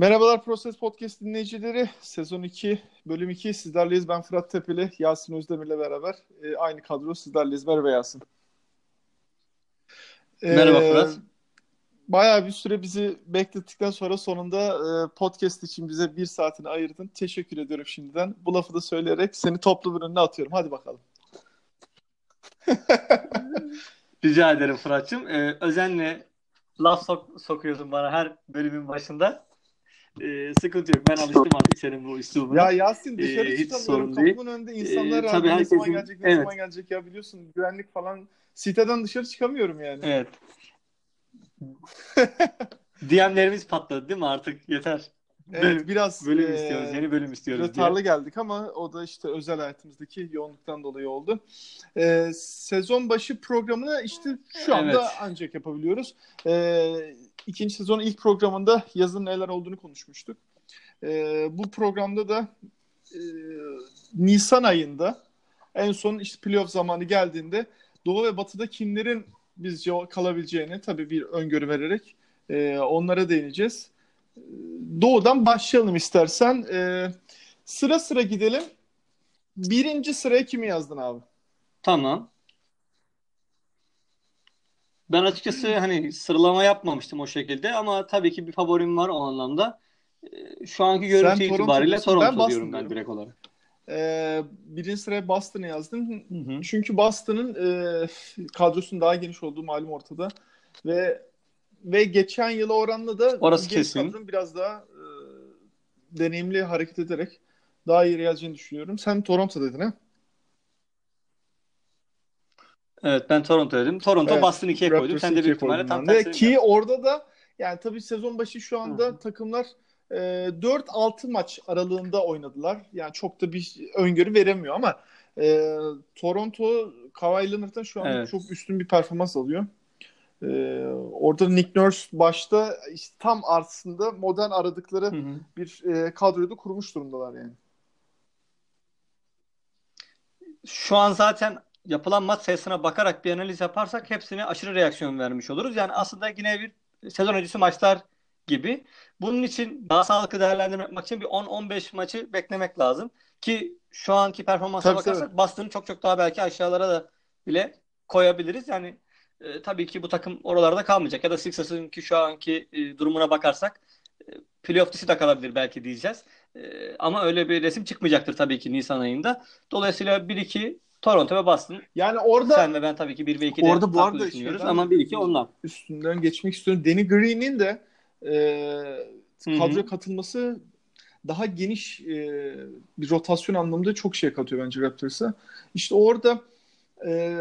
Merhabalar Proses Podcast dinleyicileri. Sezon 2, bölüm 2 sizlerleyiz. Ben Fırat Tepeli, Yasin Özdemir'le beraber. E, aynı kadro sizlerleyiz. Merhaba Yasin. E, Merhaba Fırat. Bayağı bir süre bizi beklettikten sonra sonunda e, podcast için bize bir saatini ayırdın. Teşekkür ediyorum şimdiden. Bu lafı da söyleyerek seni toplu bir önüne atıyorum. Hadi bakalım. Rica ederim Fırat'cığım. Ee, özenle laf sok sokuyorsun bana her bölümün başında. Ee, sıkıntı yok. Ben alıştım artık senin bu üslubuna. Ya Yasin dışarı ee, çıkamıyorum. Kapımın önünde insanlar ee, tabii ne herkesin... zaman gelecek, ne evet. zaman gelecek ya biliyorsun güvenlik falan. Siteden dışarı çıkamıyorum yani. Evet. DM'lerimiz patladı değil mi artık? Yeter. Evet, biraz bölüm istiyoruz. Yeni bölüm istiyoruz rötarlı geldik ama o da işte özel hayatımızdaki yoğunluktan dolayı oldu. E, sezon başı programını işte şu anda evet. ancak yapabiliyoruz. E, ikinci sezonun ilk programında yazın neler olduğunu konuşmuştuk. E, bu programda da e, Nisan ayında en son işte playoff zamanı geldiğinde Doğu ve Batı'da kimlerin bizce kalabileceğini tabii bir öngörü vererek e, onlara değineceğiz. Doğu'dan başlayalım istersen. E, sıra sıra gidelim. Birinci sıraya kimi yazdın abi? Tamam. Ben açıkçası hani sıralama yapmamıştım o şekilde ama tabii ki bir favorim var o anlamda. Ee, şu anki görüntü Sen itibariyle Toronto, Toronto ben diyorum ben direkt olarak. Ee, birinci sıraya Boston'ı yazdım. Hı hı. Çünkü Boston'ın e, kadrosunun daha geniş olduğu malum ortada. Ve ve geçen yıla oranla da Orası kesin. biraz daha e, deneyimli hareket ederek daha iyi yazacağını düşünüyorum. Sen Toronto dedin ha? Evet ben Toronto dedim. Toronto evet, Boston 2'ye koydum. Sen de büyük ihtimalle tam tersi. Ki orada da yani tabii sezon başı şu anda Hı. takımlar e, 4-6 maç aralığında oynadılar. Yani çok da bir öngörü veremiyor ama e, Toronto Kawhi Leonard'dan şu anda evet. çok üstün bir performans alıyor. Ee, orada Nick Nurse başta işte tam aslında modern aradıkları hı hı. bir e, kadroyu da kurmuş durumdalar yani. Şu an zaten yapılan maç sayısına bakarak bir analiz yaparsak hepsine aşırı reaksiyon vermiş oluruz. Yani aslında yine bir sezon öncesi maçlar gibi. Bunun için daha sağlıklı değerlendirmek için bir 10-15 maçı beklemek lazım. Ki şu anki performansa tabii, bakarsak tabii. Boston'ı çok çok daha belki aşağılara da bile koyabiliriz. Yani e, tabii ki bu takım oralarda kalmayacak. Ya da Sixers'ın ki şu anki e, durumuna bakarsak e, playoff dışı da kalabilir belki diyeceğiz. E, ama öyle bir resim çıkmayacaktır tabii ki Nisan ayında. Dolayısıyla 1-2 Toronto ve Boston. Yani orada sen ve ben tabii ki 1 ve 2'de orada bu arada düşünüyoruz ama 1-2 onlar. Üstünden geçmek istiyorum. Danny Green'in de e, kadroya katılması daha geniş e, bir rotasyon anlamında çok şey katıyor bence Raptors'a. İşte orada e,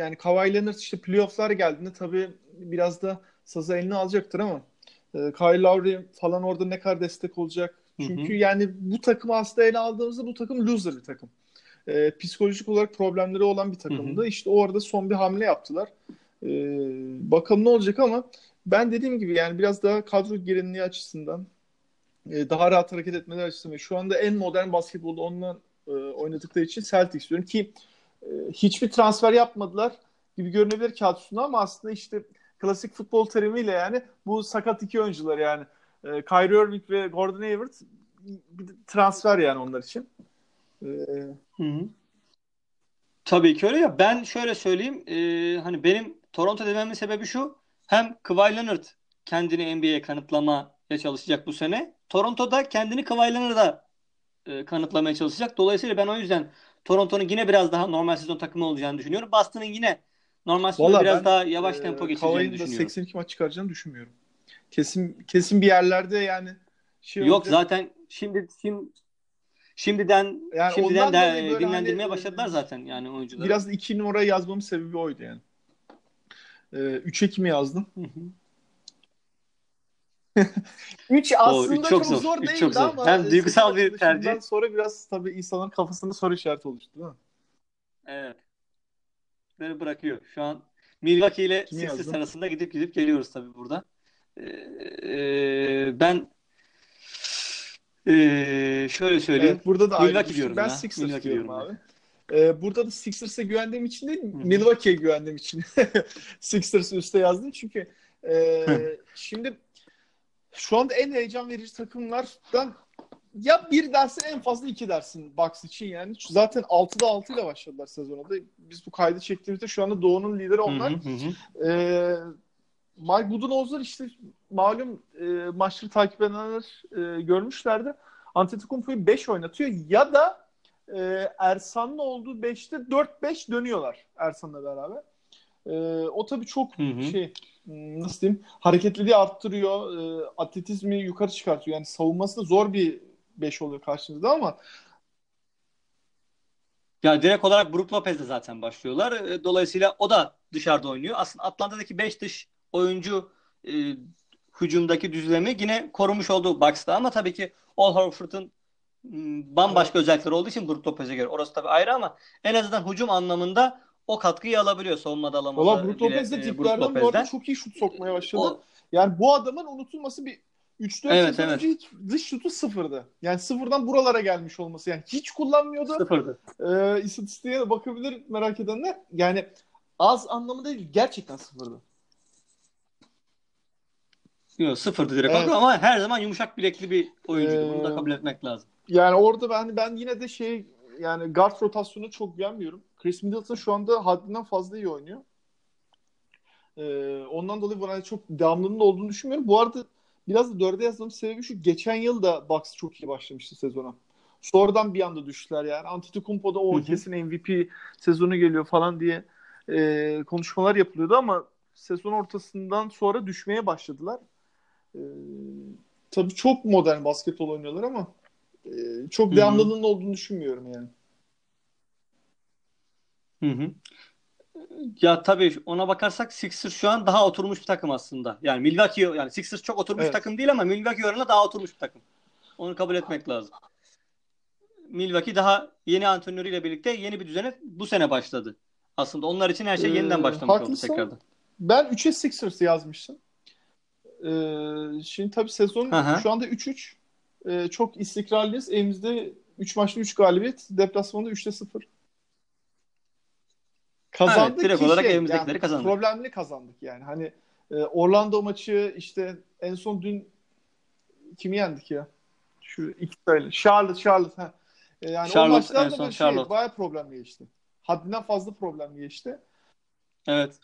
yani Kawhi Leonard işte playoff'lar geldiğinde tabii biraz da sazı eline alacaktır ama e, Kyle Lowry falan orada ne kadar destek olacak. Çünkü hı hı. yani bu takım aslında ele aldığımızda bu takım loser bir takım. E, psikolojik olarak problemleri olan bir takımdı. Hı hı. İşte orada son bir hamle yaptılar. E, bakalım ne olacak ama ben dediğim gibi yani biraz daha kadro gelinliği açısından e, daha rahat hareket etmeleri açısından şu anda en modern basketbolda onunla e, oynadıkları için Celtics diyorum ki hiçbir transfer yapmadılar gibi görünebilir kağıt üstünde ama aslında işte klasik futbol terimiyle yani bu sakat iki oyuncular yani e, Kyrie Irving ve Gordon Hayward bir transfer yani onlar için. E. Tabii ki öyle ya. Ben şöyle söyleyeyim. E, hani benim Toronto dememin sebebi şu. Hem Kawhi Leonard kendini NBA'ye kanıtlamaya çalışacak bu sene. Toronto'da kendini Kawhi Leonard'a e, kanıtlamaya çalışacak. Dolayısıyla ben o yüzden Toronto'nun yine biraz daha normal sezon takımı olacağını düşünüyorum. Boston'ın yine normal sezon biraz daha yavaş e, tempo geçeceğini düşünüyorum. 82 maç çıkaracağını düşünmüyorum. Kesin kesin bir yerlerde yani şey Yok olacak. zaten şimdi şimdi şimdiden yani şimdiden de dinlendirmeye hani, başladılar zaten yani oyuncuları. Biraz da 2 numaraya yazmamın sebebi oydu yani. Ee, 3 Ekim'i yazdım. Hı hı. 3 aslında üç çok, çok zor, zor değildi çok zor. ama hem duygusal bir tercih. Sonra biraz tabii insanların kafasında soru işareti oluştu değil mi? Evet. Böyle bırakıyor. Şu an Milwaukee ile Sixers arasında gidip gidip geliyoruz tabii burada. Ee, e, ben e, şöyle söyleyeyim. Evet, burada da Milwaukee diyorum ben ya. Sixers Milwaukee diyorum abi. Ee, burada da Sixers'e güvendiğim için değil, Milwaukee'ye güvendiğim için Sixers'ı üste yazdım. Çünkü e, şimdi şu anda en heyecan verici takımlardan ya bir dersin en fazla iki dersin Bucks için yani. Zaten 6'da 6 ile başladılar sezona da. Biz bu kaydı çektiğimizde şu anda Doğu'nun lideri onlar. Hı hı hı. Ee, Mike Budenholzer işte malum e, maçları takip edenler e, görmüşlerdi. Antetokounmpo'yu 5 oynatıyor ya da e, Ersan'ın olduğu 5'te 4-5 dönüyorlar Ersan'la beraber. E, o tabii çok Hı hı. şey nasıl diyeyim hareketliliği arttırıyor. E, atletizmi yukarı çıkartıyor. Yani savunması da zor bir 5 oluyor karşınızda ama Ya direkt olarak Brook Lopez'le zaten başlıyorlar. E, Dolayısıyla o da dışarıda oynuyor. Aslında Atlanta'daki 5 dış oyuncu e, hücumdaki düzlemi yine korumuş oldu Bucks'ta ama tabii ki Al Horford'un bambaşka özellikleri olduğu için Brook Lopez'e göre orası tabii ayrı ama en azından hücum anlamında o katkıyı alabiliyor savunmada alamasa Valla Brook Lopez de e, Brook diplerden bu arada çok iyi şut sokmaya başladı. O- Yani bu adamın unutulması bir 3-4 Evet, sezon evet. önce hiç dış şutu sıfırdı. Yani sıfırdan buralara gelmiş olması. Yani hiç kullanmıyordu. Sıfırdı. Ee, istatistiğe de bakabilir merak edenler. Yani az anlamında değil. Gerçekten sıfırdı. Yok sıfırdı direkt Evet. ama her zaman yumuşak bilekli bir oyuncuydu. Bunu da Ee, kabul etmek lazım. Yani orada ben ben yine de şey yani guard rotasyonu çok beğenmiyorum. Chris Middleton şu anda haddinden fazla iyi oynuyor. Ee, ondan dolayı bana çok devamlılığının olduğunu düşünmüyorum. Bu arada biraz da dörde yazdığım sebebi şu. Geçen yıl da Bucks çok iyi başlamıştı sezona. Sonradan bir anda düştüler yani. Antetokounmpo'da o Hı hı. kesin MVP sezonu geliyor falan diye e, konuşmalar yapılıyordu ama sezon ortasından sonra düşmeye başladılar. E, tabii çok modern basketbol oynuyorlar ama e, çok devamlılığının olduğunu düşünmüyorum yani. Hı hı. Ya tabii ona bakarsak Sixers şu an daha oturmuş bir takım aslında. Yani Milwaukee yani Sixers çok oturmuş Evet. takım değil ama Milwaukee oranla daha oturmuş bir takım. Onu kabul etmek lazım. Milwaukee daha yeni antrenörüyle birlikte yeni bir düzene bu sene başladı. Aslında onlar için her şey Ee, yeniden başlamış oldu haklısın. tekrardan. Ben 3'e Sixers yazmıştım. E, şimdi tabii sezon hı. şu anda 3-3. E, çok istikrarlıyız. Elimizde 3 maçta 3 galibiyet. Deplasmanda 3'te 0. Kazandık Evet, direkt ki olarak şey, evimizdekileri yani kazandık. Problemli kazandık yani. Hani e, Orlando maçı işte en son dün kimi yendik ya? Şu iki sayılı. Charlotte, Charlotte. Ha. E, yani Charlotte, o maçlar en da şey, Charlotte. bayağı problemli geçti. Haddinden fazla problemli geçti. Evet.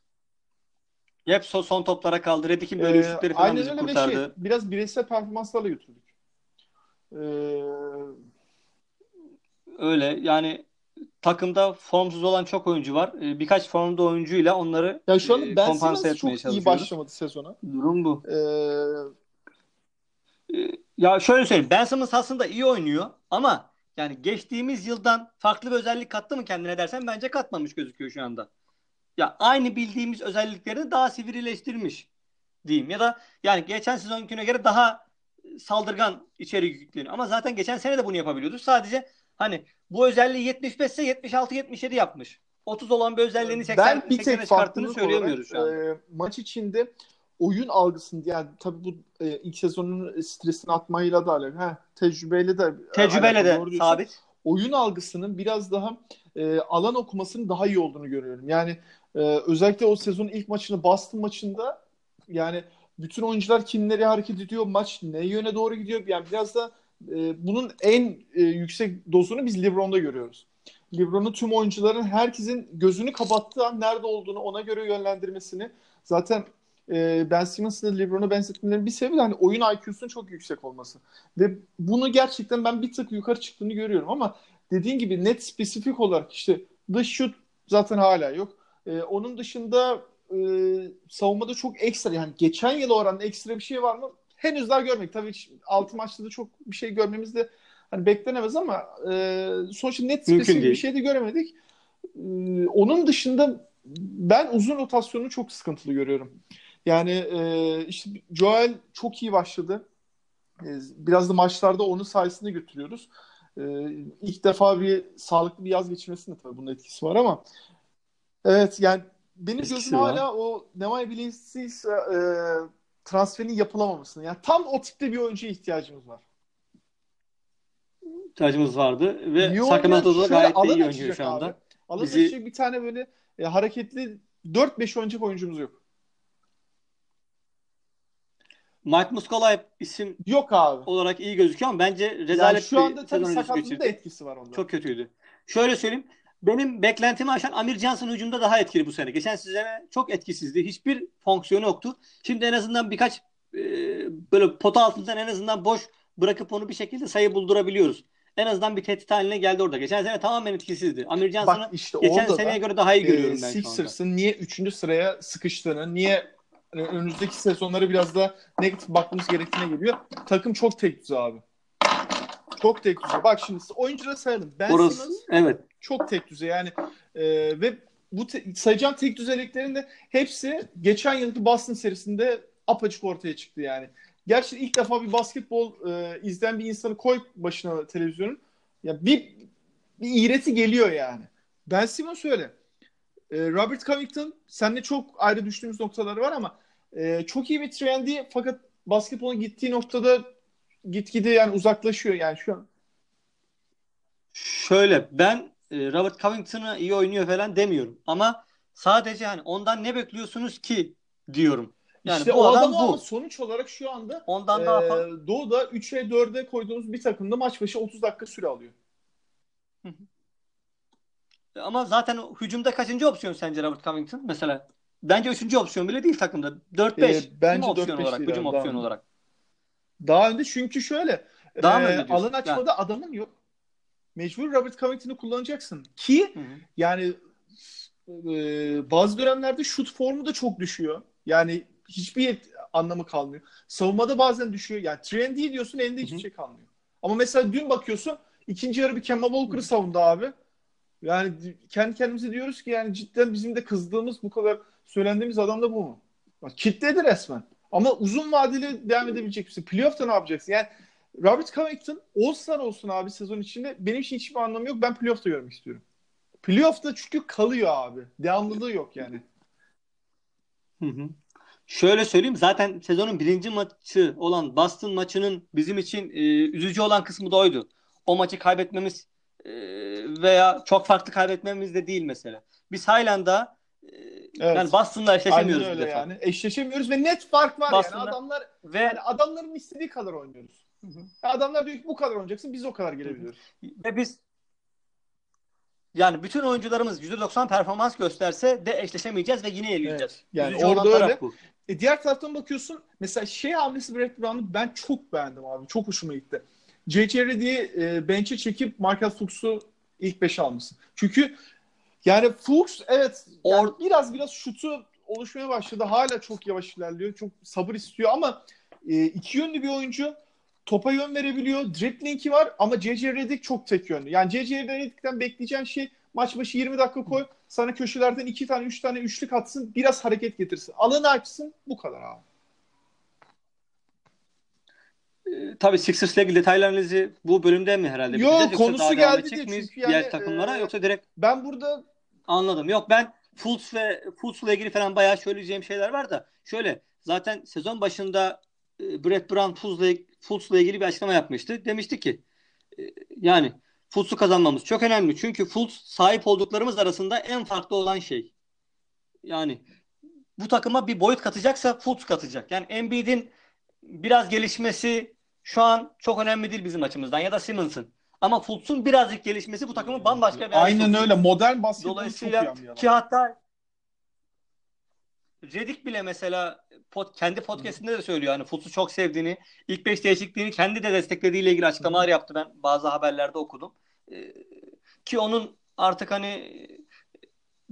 Hep son, son toplara kaldı. Reddick'in böyle Ee, üçlükleri falan aynen öyle kurtardı. şey, biraz bireysel performanslarla götürdük. Ee, Öyle yani takımda formsuz olan çok oyuncu var. Ee, Birkaç formda oyuncuyla onları ya şu anda e, Ben kompanse Simmons çok etmeye iyi başlamadı sezona. Durum bu. Ee, Ee, Ya şöyle söyleyeyim. Ben Simmons aslında iyi oynuyor ama yani geçtiğimiz yıldan farklı bir özellik kattı mı kendine dersen bence katmamış gözüküyor şu anda. Ya aynı bildiğimiz özelliklerini daha sivrileştirmiş diyeyim. Ya da yani geçen sezonkine göre daha saldırgan içerik yükleniyor. Ama zaten geçen sene de bunu yapabiliyordu. Sadece hani bu özelliği 75 ise 76-77 yapmış. 30 olan bir özelliğini 80 ben bir 80'e tek farklılık söyleyemiyoruz şu olarak anda. e, maç içinde oyun algısını yani tabii bu e, ilk sezonun stresini atmayla da alakalı. Ha, tecrübeyle de Tecrübeyle alakalı, de sabit. oyun algısının biraz daha e, alan okumasının daha iyi olduğunu görüyorum. Yani e, özellikle o sezonun ilk maçını Boston maçında yani bütün oyuncular kimleri hareket ediyor, maç ne yöne doğru gidiyor. Yani biraz da e, bunun en e, yüksek dozunu biz LeBron'da görüyoruz. LeBron'un tüm oyuncuların herkesin gözünü kapattığı an nerede olduğunu ona göre yönlendirmesini zaten e, Ben Simmons'la LeBron'a benzetmelerinin bir sebebi de hani oyun IQ'sunun çok yüksek olması. Ve bunu gerçekten ben bir tık yukarı çıktığını görüyorum ama dediğin gibi net spesifik olarak işte dış şut zaten hala yok. Onun dışında savunmada çok ekstra yani geçen yıl oranla ekstra bir şey var mı? Henüz daha görmedik. Tabii ki 6 maçta da çok bir şey görmemiz de hani beklenemez ama e, sonuçta net spesifik bir şey de göremedik. Ee, onun dışında ben uzun rotasyonu çok sıkıntılı görüyorum. Yani e, işte Joel çok iyi başladı. E, biraz da maçlarda onu sayesinde götürüyoruz. E, ilk defa bir sağlıklı bir yaz geçirmesinde tabii bunun etkisi var ama evet yani benim Etkisi gözüm var. hala o Nemanja Bjelicis e, transferinin yapılamamasını. Yani tam o tipte bir oyuncuya ihtiyacımız var. ihtiyacımız vardı ve İyi Sacramento'da gayet de iyi oynuyor şu anda. abi. Alan Bizi- bir tane böyle e, hareketli 4-5 oynayacak oyuncumuz yok. Mike Muscala isim Yok abi. olarak iyi gözüküyor ama bence Yani rezalet şu bir anda tabii sakatlığın da etkisi var onda. Çok kötüydü. Şöyle söyleyeyim. Benim beklentimi aşan Amir Johnson hücumda daha etkili bu sene. Geçen sene çok etkisizdi. Hiçbir fonksiyonu yoktu. Şimdi en azından birkaç e, böyle pota altından en azından boş bırakıp onu bir şekilde sayı buldurabiliyoruz. En azından bir tehdit haline geldi orada. Geçen sene tamamen etkisizdi. Amir Johnson'ı işte geçen seneye göre daha iyi e, görüyorum ben. Sixers'ın niye 3. sıraya sıkıştığını, niye e, önümüzdeki sezonlara biraz da negatif bakmamız gerektiğine geliyor. Takım çok tek düze abi. Çok tek düze. Bak şimdi oyuncuları sayalım. Ben Orası Simmons evet. Çok tek düze yani e, ve bu te- sayacağım tek düzeliklerin de hepsi geçen yılki Boston serisinde apaçık ortaya çıktı yani. Gerçi ilk defa bir basketbol e, izleyen bir insanı koy başına televizyonun. Ya bir, bir iğreti geliyor yani. Ben Simmons öyle. E, Robert Covington seninle çok ayrı düştüğümüz noktaları var ama e, çok iyi bir trendi fakat basketbolun gittiği noktada gitgide yani uzaklaşıyor yani şu an. Şöyle ben Robert Covington'ı iyi oynuyor falan demiyorum. Ama sadece hani ondan ne bekliyorsunuz ki diyorum. Yani işte bu o adam adam bu. sonuç olarak şu anda Ondan daha Ee, fazla. Doğu'da 3'e 4'e koyduğunuz bir takımda maç başı 30 dakika süre alıyor. Ama zaten hücumda kaçıncı opsiyon sence Robert Covington? Mesela bence üçüncü opsiyon bile değil takımda. 4-5 Ee, değil bence opsiyon 4-5 olarak, değil hücum daha opsiyonu olarak. Daha önde çünkü şöyle Daha e, alan açmada adamın yok. Mecbur Robert Covington'ı kullanacaksın. Ki Hı hı. yani e, bazı dönemlerde şut formu da çok düşüyor. Yani hiçbir anlamı kalmıyor. Savunmada bazen düşüyor. Yani trendy diyorsun elinde hiçbir Hı hı. şey kalmıyor. Ama mesela dün bakıyorsun ikinci yarı bir Kemba Walker'ı savundu abi. Yani kendi kendimize diyoruz ki yani cidden bizim de kızdığımız bu kadar söylendiğimiz adam da bu mu? Bak, kitledi resmen. Ama uzun vadeli devam edebilecek misin? Playoff'ta ne yapacaksın? Yani Robert Covington All-Star olsun abi sezon içinde benim için hiçbir anlamı yok. Ben playoff'ta görmek istiyorum. Playoff'ta çünkü kalıyor abi. Devamlılığı yok yani. Hı hı. Şöyle söyleyeyim zaten sezonun birinci maçı olan Boston maçının bizim için e, üzücü olan kısmı da oydu. O maçı kaybetmemiz e, veya çok farklı kaybetmemiz de değil mesela. Biz halen daha e, Evet. yani Boston'la Aynen eşleşemiyoruz bir öyle defa. yani. Eşleşemiyoruz ve net fark var Boston'da- yani. Adamlar Ve yani adamların istediği kadar oynuyoruz. Adamlar diyor ki bu kadar oynayacaksın biz o kadar gelebiliyoruz. Ve biz yani bütün oyuncularımız %90 performans gösterse de eşleşemeyeceğiz ve yine yenileceğiz. Evet. Yani Üzücü orada öyle. bu. E diğer taraftan bakıyorsun mesela şey hamlesi Brett Brown'u ben çok beğendim abi. Çok hoşuma gitti. J.J. Redick'i e, bench'e çekip Markel Fultz'u ilk 5'e almışsın. Çünkü yani Fultz evet yani Or- biraz biraz şutu oluşmaya başladı. Hala çok yavaş ilerliyor. Çok sabır istiyor ama e, iki yönlü bir oyuncu. Topa yön verebiliyor. Dribling'i var ama J.J. Redick çok tek yönlü. Yani J.J. Redick'ten bekleyeceğin şey maç başı 20 dakika koy. Sana köşelerden iki tane, üç tane üçlük atsın. Biraz hareket getirsin. Alanı açsın. Bu kadar abi. Ee, tabii Sixers'la ilgili detaylı analizi bu bölümde mi herhalde Yok, konusu geldi diye çünkü yani, diğer takımlara e, yoksa direkt Ben burada anladım. Yok ben Fultz ve Fultz'la ilgili falan bayağı söyleyeceğim şeyler var da şöyle zaten sezon başında e, Brett Brown Fultz'la, Fultz'la ilgili bir açıklama yapmıştı. Demişti ki e, yani Fultz'u kazanmamız çok önemli. Çünkü Fultz sahip olduklarımız arasında en farklı olan şey. Yani bu takıma bir boyut katacaksa Fultz katacak. Yani Embiid'in biraz gelişmesi şu an çok önemli değil bizim açımızdan ya da Simmons'ın. Ama Fultz'un birazcık gelişmesi bu takımı bambaşka bir aynen öyle. Modern basketbol çok Dolayısıyla anlayalım. ki hatta Redick bile mesela pod, kendi podcastinde de söylüyor hani Fultz'u çok sevdiğini, ilk beş değişikliğini kendi de desteklediğiyle ilgili açıklamalar yaptı ben bazı haberlerde okudum. Ee, ki onun artık hani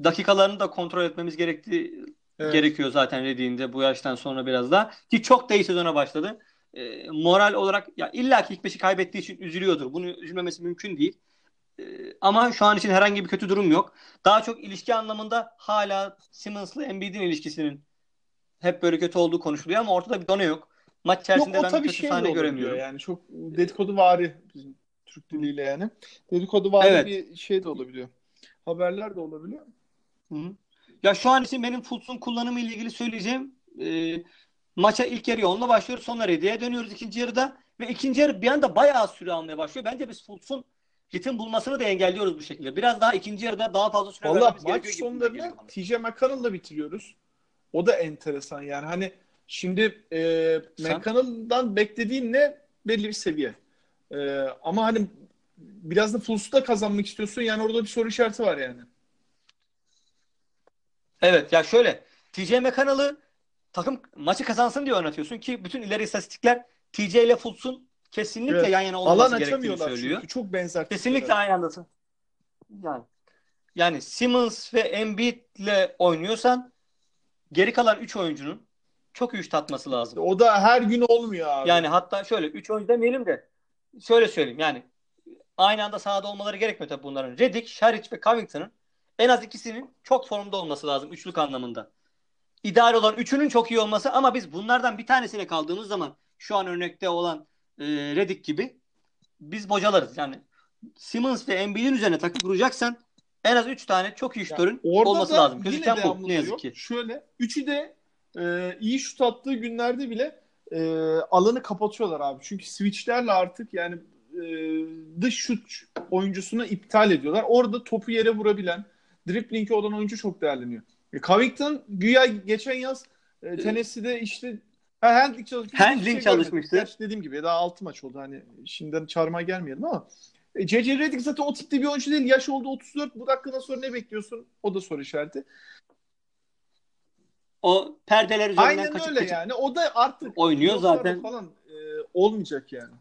dakikalarını da kontrol etmemiz gerektiği Evet. gerekiyor zaten Redick'in de bu yaştan sonra biraz daha. Ki çok da iyi sezona başladı. Ee, moral olarak ya illa ki ilk beşi kaybettiği için üzülüyordur. Bunu üzülmemesi mümkün değil. Ee, ama şu an için herhangi bir kötü durum yok. Daha çok ilişki anlamında hala Simmons'la Embiid'in ilişkisinin hep böyle kötü olduğu konuşuluyor ama ortada bir done yok. Maç Yok içerisinde o ben kötü şey sahne göremiyorum. yani. Çok dedikodu vari bizim Türk diliyle yani. Dedikodu vari Evet. bir şey de olabiliyor. Haberler de olabiliyor. Hı hı. Ya şu an için benim Fultz'un kullanımı ile ilgili söyleyeceğim e, maça ilk yarı onunla başlıyoruz sonra Redick'e dönüyoruz ikinci yarıda ve ikinci yarı bir anda bayağı süre almaya başlıyor. Bence biz Fultz'un ritim bulmasını da engelliyoruz bu şekilde. Biraz daha ikinci yarıda daha fazla süre Valla vermemiz maç sonlarını. TJ McConnell'la bitiriyoruz. O da enteresan yani. Hani Şimdi e, McConnell'dan beklediğin ne? Belli bir seviye. E, ama hani biraz da Fultz'ta kazanmak istiyorsun. Yani orada bir soru işareti var yani. Evet ya şöyle TJ McConnell'ı takım maçı kazansın diye oynatıyorsun ki bütün ileri istatistikler TJ ile Fultz'un kesinlikle Evet. yan yana Alan olmaması gerektiğini söylüyor. çünkü. Çok benzer. Kesinlikle aynı andasın. Yani yani Simmons ve Embiid'le oynuyorsan geri kalan 3 oyuncunun çok iyi üçte atması lazım. O da her gün olmuyor abi. Yani hatta şöyle 3 oyuncu demeyelim de şöyle söyleyeyim yani aynı anda sahada olmaları gerekmiyor tabii bunların. Redick, Şaric ve Covington'ın en az ikisinin çok formda olması lazım üçlük anlamında. İdeal olan üçünün çok iyi olması ama biz bunlardan bir tanesine kaldığımız zaman şu an örnekte olan e, Redick gibi biz bocalarız. Yani Simmons ve Embiid'in üzerine takım kuracaksan en az 3 tane çok iyi şutörün Orada olması lazım. Gözüken bu ne yazık ki. Şöyle üçü de e, iyi şut attığı günlerde bile e, alanı kapatıyorlar abi. Çünkü switchlerle artık yani e, dış şut oyuncusunu iptal ediyorlar. Orada topu yere vurabilen, dribling'i olan oyuncu çok değerleniyor. E, Covington güya geçen yaz e, Tennessee'de işte ha, handling çalışmış. Handling şey çalışmıştı. Gerçi dediğim gibi daha 6 maç oldu. Hani şimdiden çağırmaya gelmeyelim ama e, C.C. Redick zaten o tipte bir oyuncu değil. Yaş oldu 34. Bu dakikadan sonra ne bekliyorsun? O da soru işareti. O perdeler üzerinden Aynen kaçıp öyle kaçıp yani. O da artık oynuyor zaten. falan e, olmayacak yani.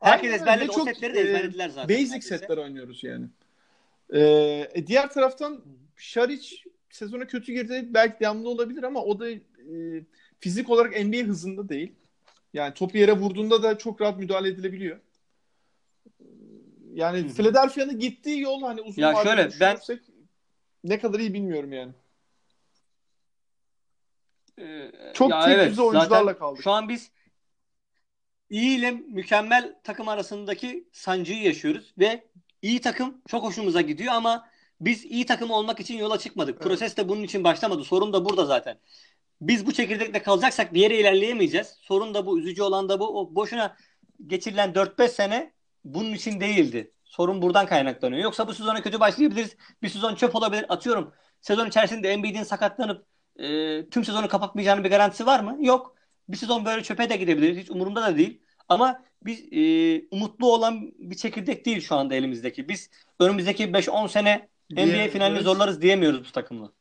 Herkes ezberledi. O Çok, setleri de e, ezberlediler zaten. Basic neredeyse. setler oynuyoruz yani. E, e, diğer taraftan Şaric sezona kötü girdi. Belki devamlı olabilir ama o da e, fizik olarak NBA hızında değil. Yani topu yere vurduğunda da çok rahat müdahale edilebiliyor. Yani. Philadelphia'nın gittiği yol hani uzun Ya şöyle, ben- düşünürsek ne kadar iyi bilmiyorum yani. Ee, Çok ya tek evet, düze oyuncularla zaten kaldık. Şu an biz iyi ile mükemmel takım arasındaki sancıyı yaşıyoruz ve iyi takım çok hoşumuza gidiyor ama biz iyi takım olmak için yola çıkmadık. Evet. Proses de bunun için başlamadı. Sorun da burada zaten. Biz bu çekirdekle kalacaksak bir yere ilerleyemeyeceğiz. Sorun da bu, üzücü olan da bu. O boşuna geçirilen 4-5 sene bunun için değildi. Sorun buradan kaynaklanıyor. Yoksa bu sezona kötü başlayabiliriz. Bir sezon çöp olabilir. Atıyorum. Sezon içerisinde Embiid'in sakatlanıp e, tüm sezonu kapatmayacağının bir garantisi var mı? Yok. Bir sezon böyle çöpe de gidebilir. Hiç umurumda da değil. Ama biz e, umutlu olan bir çekirdek değil şu anda elimizdeki. Biz önümüzdeki 5-10 sene NBA Diye- finalini evet. zorlarız diyemiyoruz bu takımla.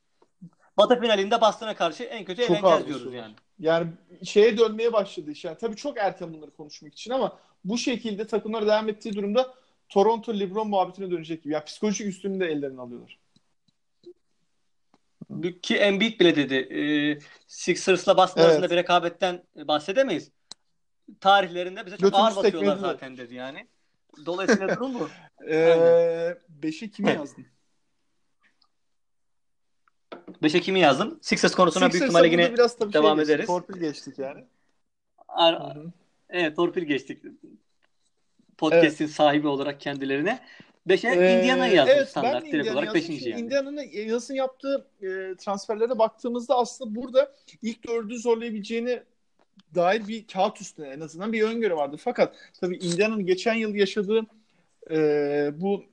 Batı finalinde Boston'a karşı en kötü Çok eğleneceğiz ağır diyoruz yani. Yani şeye dönmeye başladı iş. Yani tabii çok erken bunları konuşmak için ama bu şekilde takımlar devam ettiği durumda Toronto LeBron muhabbetine dönecek gibi. Ya psikolojik üstünlüğü de ellerine alıyorlar. Ki Embiid bile dedi. E, Sixers'la Boston Evet. arasında bir rekabetten bahsedemeyiz. Tarihlerinde bize çok ağır basıyorlar zaten dedi yani. Dolayısıyla durum bu. Ee, beşi kime yazdın? 5 Ekim'i yazdım. Sixers konusuna büyük Sixers'a ihtimalle yine biraz tabii devam şey geçtik, ederiz. Torpil geçtik yani. Ar- Hı hı. evet torpil geçtik. Podcast'in sahibi olarak kendilerine. 5'e Ee, Indiana'yı yazdım evet, standart. Direkt Indiana olarak yazdım. 5. Şimdi yani. Indiana'nın yazın yaptığı e, transferlere baktığımızda aslında burada ilk dördü zorlayabileceğini dair bir kağıt üstüne en azından bir öngörü vardı. Fakat tabii Indiana'nın geçen yıl yaşadığı e, bu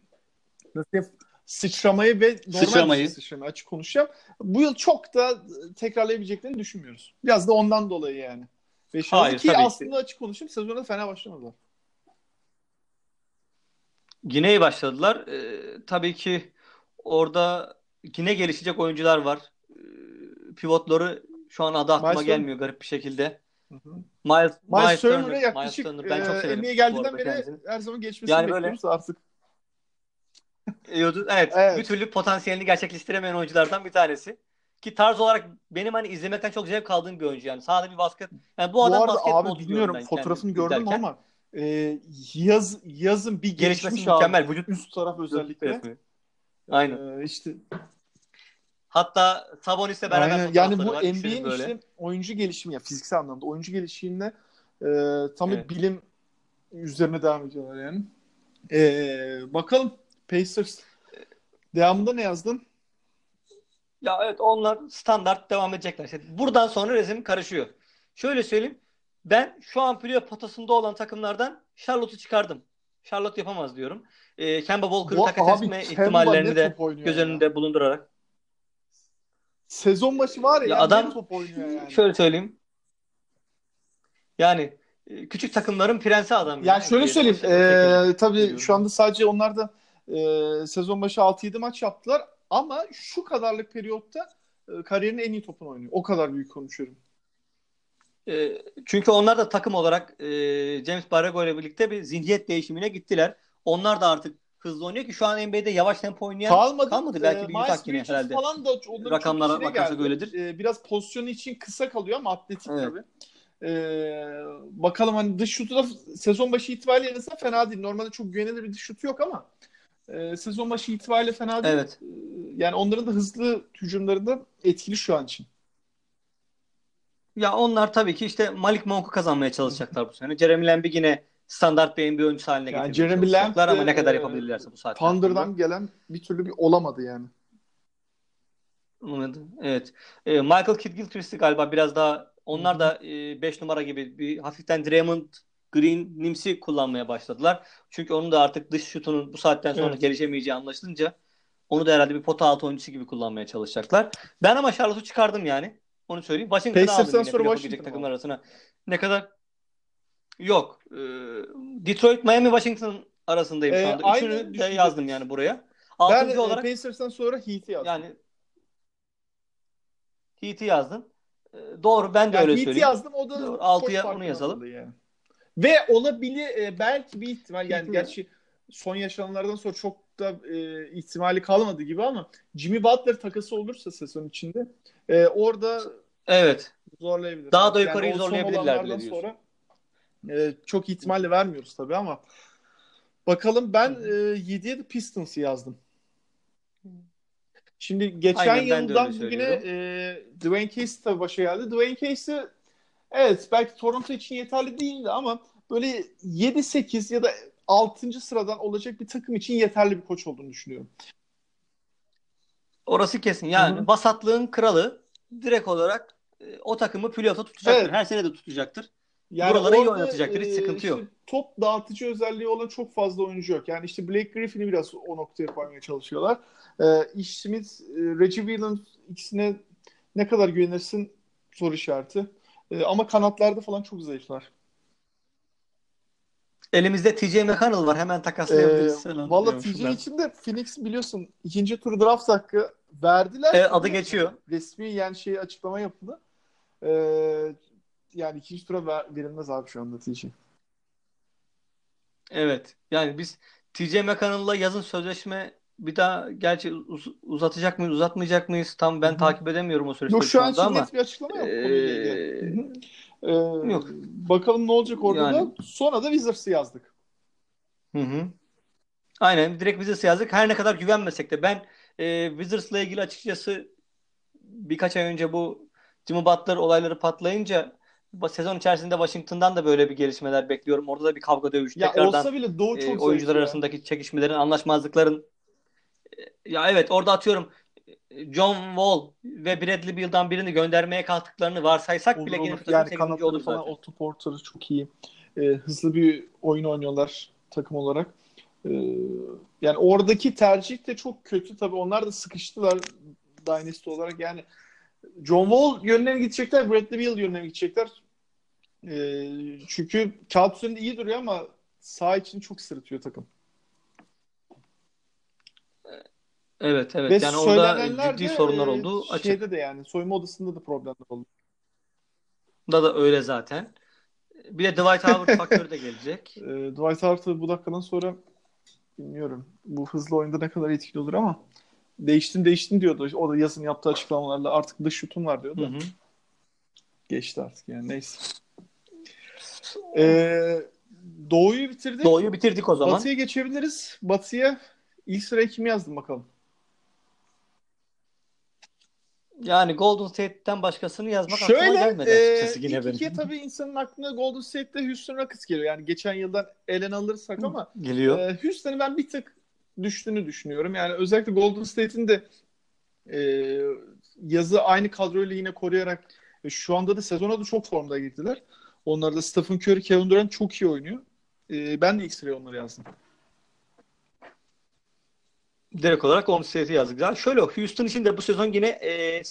nasıl sıçramayı ve normal Sıçramayı. sıçramayı açık konuşacağım. Bu yıl çok da tekrarlayabileceklerini düşünmüyoruz. Biraz da ondan dolayı yani. Beş Hayır, ki tabii ki. aslında açık konuşayım sezona fena başlamadılar. Yine iyi başladılar. Ee, tabii ki orada yine gelişecek oyuncular var. Ee, pivotları şu an adı aklıma Miles gelmiyor garip bir şekilde. Hı hı. Miles, Miles Turner'ı Turner, yaklaşık Miles Turner. Ben çok e, severim NBA'ye geldiğinden beri kendisini. her zaman geçmesini Yani böyle- bekliyoruz artık. Evet, evet, Evet. bir türlü potansiyelini gerçekleştiremeyen oyunculardan bir tanesi. Ki tarz olarak benim hani izlemekten çok zevk aldığım bir oyuncu yani. Sahada bir basket. Yani bu Bu adam basketbol abi bilmiyorum fotoğrafını gördüm izlerken. ama e, yaz yazın bir gelişmiş abi. mükemmel. Vücut Üst taraf özellikle. resmi. Aynen. E, işte Hatta Sabonis'le beraber aynen. yani bu NBA'in işte oyuncu gelişimi ya fiziksel anlamda oyuncu gelişimine e, tam Evet. bir bilim üzerine devam ediyorlar yani. E, bakalım Pacers devamında ne yazdın? Ya evet onlar standart devam edecekler. İşte buradan sonra resim karışıyor. Şöyle söyleyeyim. Ben şu an playoff potasında olan takımlardan Charlotte'u çıkardım. Charlotte yapamaz diyorum. E, Kemba Walker'ı takas etme ihtimallerini de göz ya. önünde bulundurarak. Sezon başı var ya, Ya yani adam- top oynuyor yani. Şöyle söyleyeyim. Yani e, küçük takımların prensi adam. Ya şöyle diye söyleyeyim. eee tabii şu anda sadece onlar eee, sezon başı 6-7 maç yaptılar ama şu kadarlık periyotta e, kariyerinin en iyi topunu oynuyor. O kadar büyük konuşuyorum. E, çünkü onlar da takım olarak e, James Borrego ile birlikte bir zihniyet değişimine gittiler. Onlar da artık hızlı oynuyor ki şu an NBA'de yavaş tempo oynayan Kalmadı. kalmadı. Belki Eee, bir Miles yine herhalde. falan da onların Rakamlara bakarsak öyledir. Eee, biraz pozisyonu için kısa kalıyor ama atletik Evet. tabii. Eee, bakalım hani dış şutu da sezon başı itibariyle azından fena değil. Normalde çok güvenilir bir dış şutu yok ama eee, sezon başı itibariyle fena değil. Evet. Eee, yani onların da hızlı hücumlarında etkili şu an için. Ya onlar tabii ki işte Malik Monk'u kazanmaya çalışacaklar bu sene. Jeremy Lamb'i yine standart bir NBA oyuncusu haline Yani getirmeye Jeremy çalışacaklar ama ne kadar e, yapabilirlerse bu saatten sonra. Thunder'dan gelen bir türlü bir olamadı yani. Anladım. Evet. E, Michael Kidd Gilchrist'i galiba biraz daha onlar da 5 numara gibi bir hafiften Draymond Green nimsi kullanmaya başladılar. Çünkü onun da artık dış şutunun bu saatten sonra Evet. gelişemeyeceği anlaşılınca onu da herhalde bir pota altı oyuncusu gibi kullanmaya çalışacaklar. Ben ama Charlotte'u çıkardım yani. Onu söyleyeyim. Washington'ı aldım yine sonra Washington takımlar arasına. Ne kadar yok. Ee, Detroit, Miami, Washington arasındayım Ee, şu anda. Üçünü de yazdım yani buraya. Ben Altıncı e, olarak Pacers'tan sonra Heat'i yazdım. yani Heat'i yazdın. Ee, doğru ben de Yani öyle Heat'i söyleyeyim. yazdım o da Doğru, altıya çok onu farklı yazalım. Yani. Ve olabilir e, belki bir ihtimal yani gerçi son yaşananlardan sonra çok da e, ihtimali kalmadı gibi ama Jimmy Butler takası olursa sezon içinde e, orada Evet. zorlayabilir. Daha da Yani yukarıyı son zorlayabilirler bile diyorsun. sonra e, çok ihtimalle vermiyoruz tabii ama bakalım ben e, 7'ye de Pistons'ı yazdım. Şimdi geçen Aynen, yıldan bugüne e, Dwayne Casey tabii başa geldi. Dwayne Casey evet belki Toronto için yeterli değildi ama böyle 7-8 ya da 6. sıradan olacak bir takım için yeterli bir koç olduğunu düşünüyorum. Orası kesin. Yani Hı hı. basatlığın kralı direkt olarak e, o takımı playoff'a tutacaktır. Evet. Her sene de tutacaktır. Yani Buraları iyi oynatacaktır, hiç sıkıntı işte yok. Top dağıtıcı özelliği olan çok fazla oyuncu yok. Yani işte Blake Griffin'i biraz o noktaya koymaya çalışıyorlar. Ee, Ish Smith, e, Reggie Williams ikisine ne kadar güvenirsin soru işareti. Ee, ama kanatlarda falan çok zayıflar. Elimizde TJ McConnell var. Hemen Ee, takaslayabiliriz. Selam Valla TJ için de Phoenix biliyorsun ikinci tur draft hakkı verdiler. Evet, adı geçiyor. Resmi yani şey açıklama yapıldı. Ee, yani ikinci tura ver- verilmez abi şu anda TJ. Evet. Yani biz TJ McConnell'la yazın sözleşme bir daha gerçi uz- uzatacak mıyız, uzatmayacak mıyız? Tam ben Hı hı. takip edemiyorum o süreçte Yok şu an için ama bir açıklama yok hı. Ee, Yok. Bakalım ne olacak orada Yani- da. Sonra da Wizards'ı yazdık. Hı hı. Aynen. Direkt Wizards yazdık. Her ne kadar güvenmesek de ben e, Wizards'la ilgili açıkçası birkaç ay önce bu Jimmy Butler olayları patlayınca sezon içerisinde Washington'dan da böyle bir gelişmeler bekliyorum. Orada da bir kavga dövüş Ya tekrardan olsa bile Doğu e, çok oyuncular zayıf ya. arasındaki çekişmelerin, anlaşmazlıkların e, ya evet orada atıyorum John Wall ve Bradley Beal'dan birini göndermeye kalktıklarını varsaysak Olur, bile olur. Yani 8. kanatları olur falan. Otto Porter'ı çok iyi. Ee, hızlı bir oyun oynuyorlar takım olarak. Ee, yani oradaki tercih de çok kötü tabii. Onlar da sıkıştılar Dynasty olarak. Yani John Wall yönüne mi gidecekler, Bradley Beal yönüne mi gidecekler? Ee, çünkü kağıt üzerinde iyi duruyor ama sağ için çok sırıtıyor takım. Evet evet. Ve Yani orada ciddi de, sorunlar e, olduğu açık. Şeyde de yani soyunma odasında da problemler oldu. Da da öyle zaten. Bir de Dwight Howard faktörü de gelecek. E, Dwight Howard bu dakikadan sonra bilmiyorum bu hızlı oyunda ne kadar etkili olur ama değiştin değiştin diyordu. O da yazın yaptığı açıklamalarla artık dış şutum var diyordu. Hı hı. Geçti artık yani neyse. E, Doğu'yu bitirdik. Doğu'yu bitirdik o zaman. Batı'ya geçebiliriz. Batı'ya ilk sıraya kimi yazdım bakalım. Yani Golden State'ten başkasını yazmak aklıma Şöyle gelmedi e, açıkçası yine benim. ikiye tabii insanın aklına Golden State'de Houston Rockets geliyor. Yani geçen yıldan elen alırsak ama Geliyor. e, Houston'ın ben bir tık düştüğünü düşünüyorum. Yani özellikle Golden State'in de e, yazı aynı kadroyla yine koruyarak e, şu anda da sezona da çok formda girdiler. Onlar da Stephen Curry, Kevin Durant çok iyi oynuyor. E, ben de sıraya onları yazdım. Direkt olarak State'i yazdık. Ya şöyle Houston için de bu sezon yine e,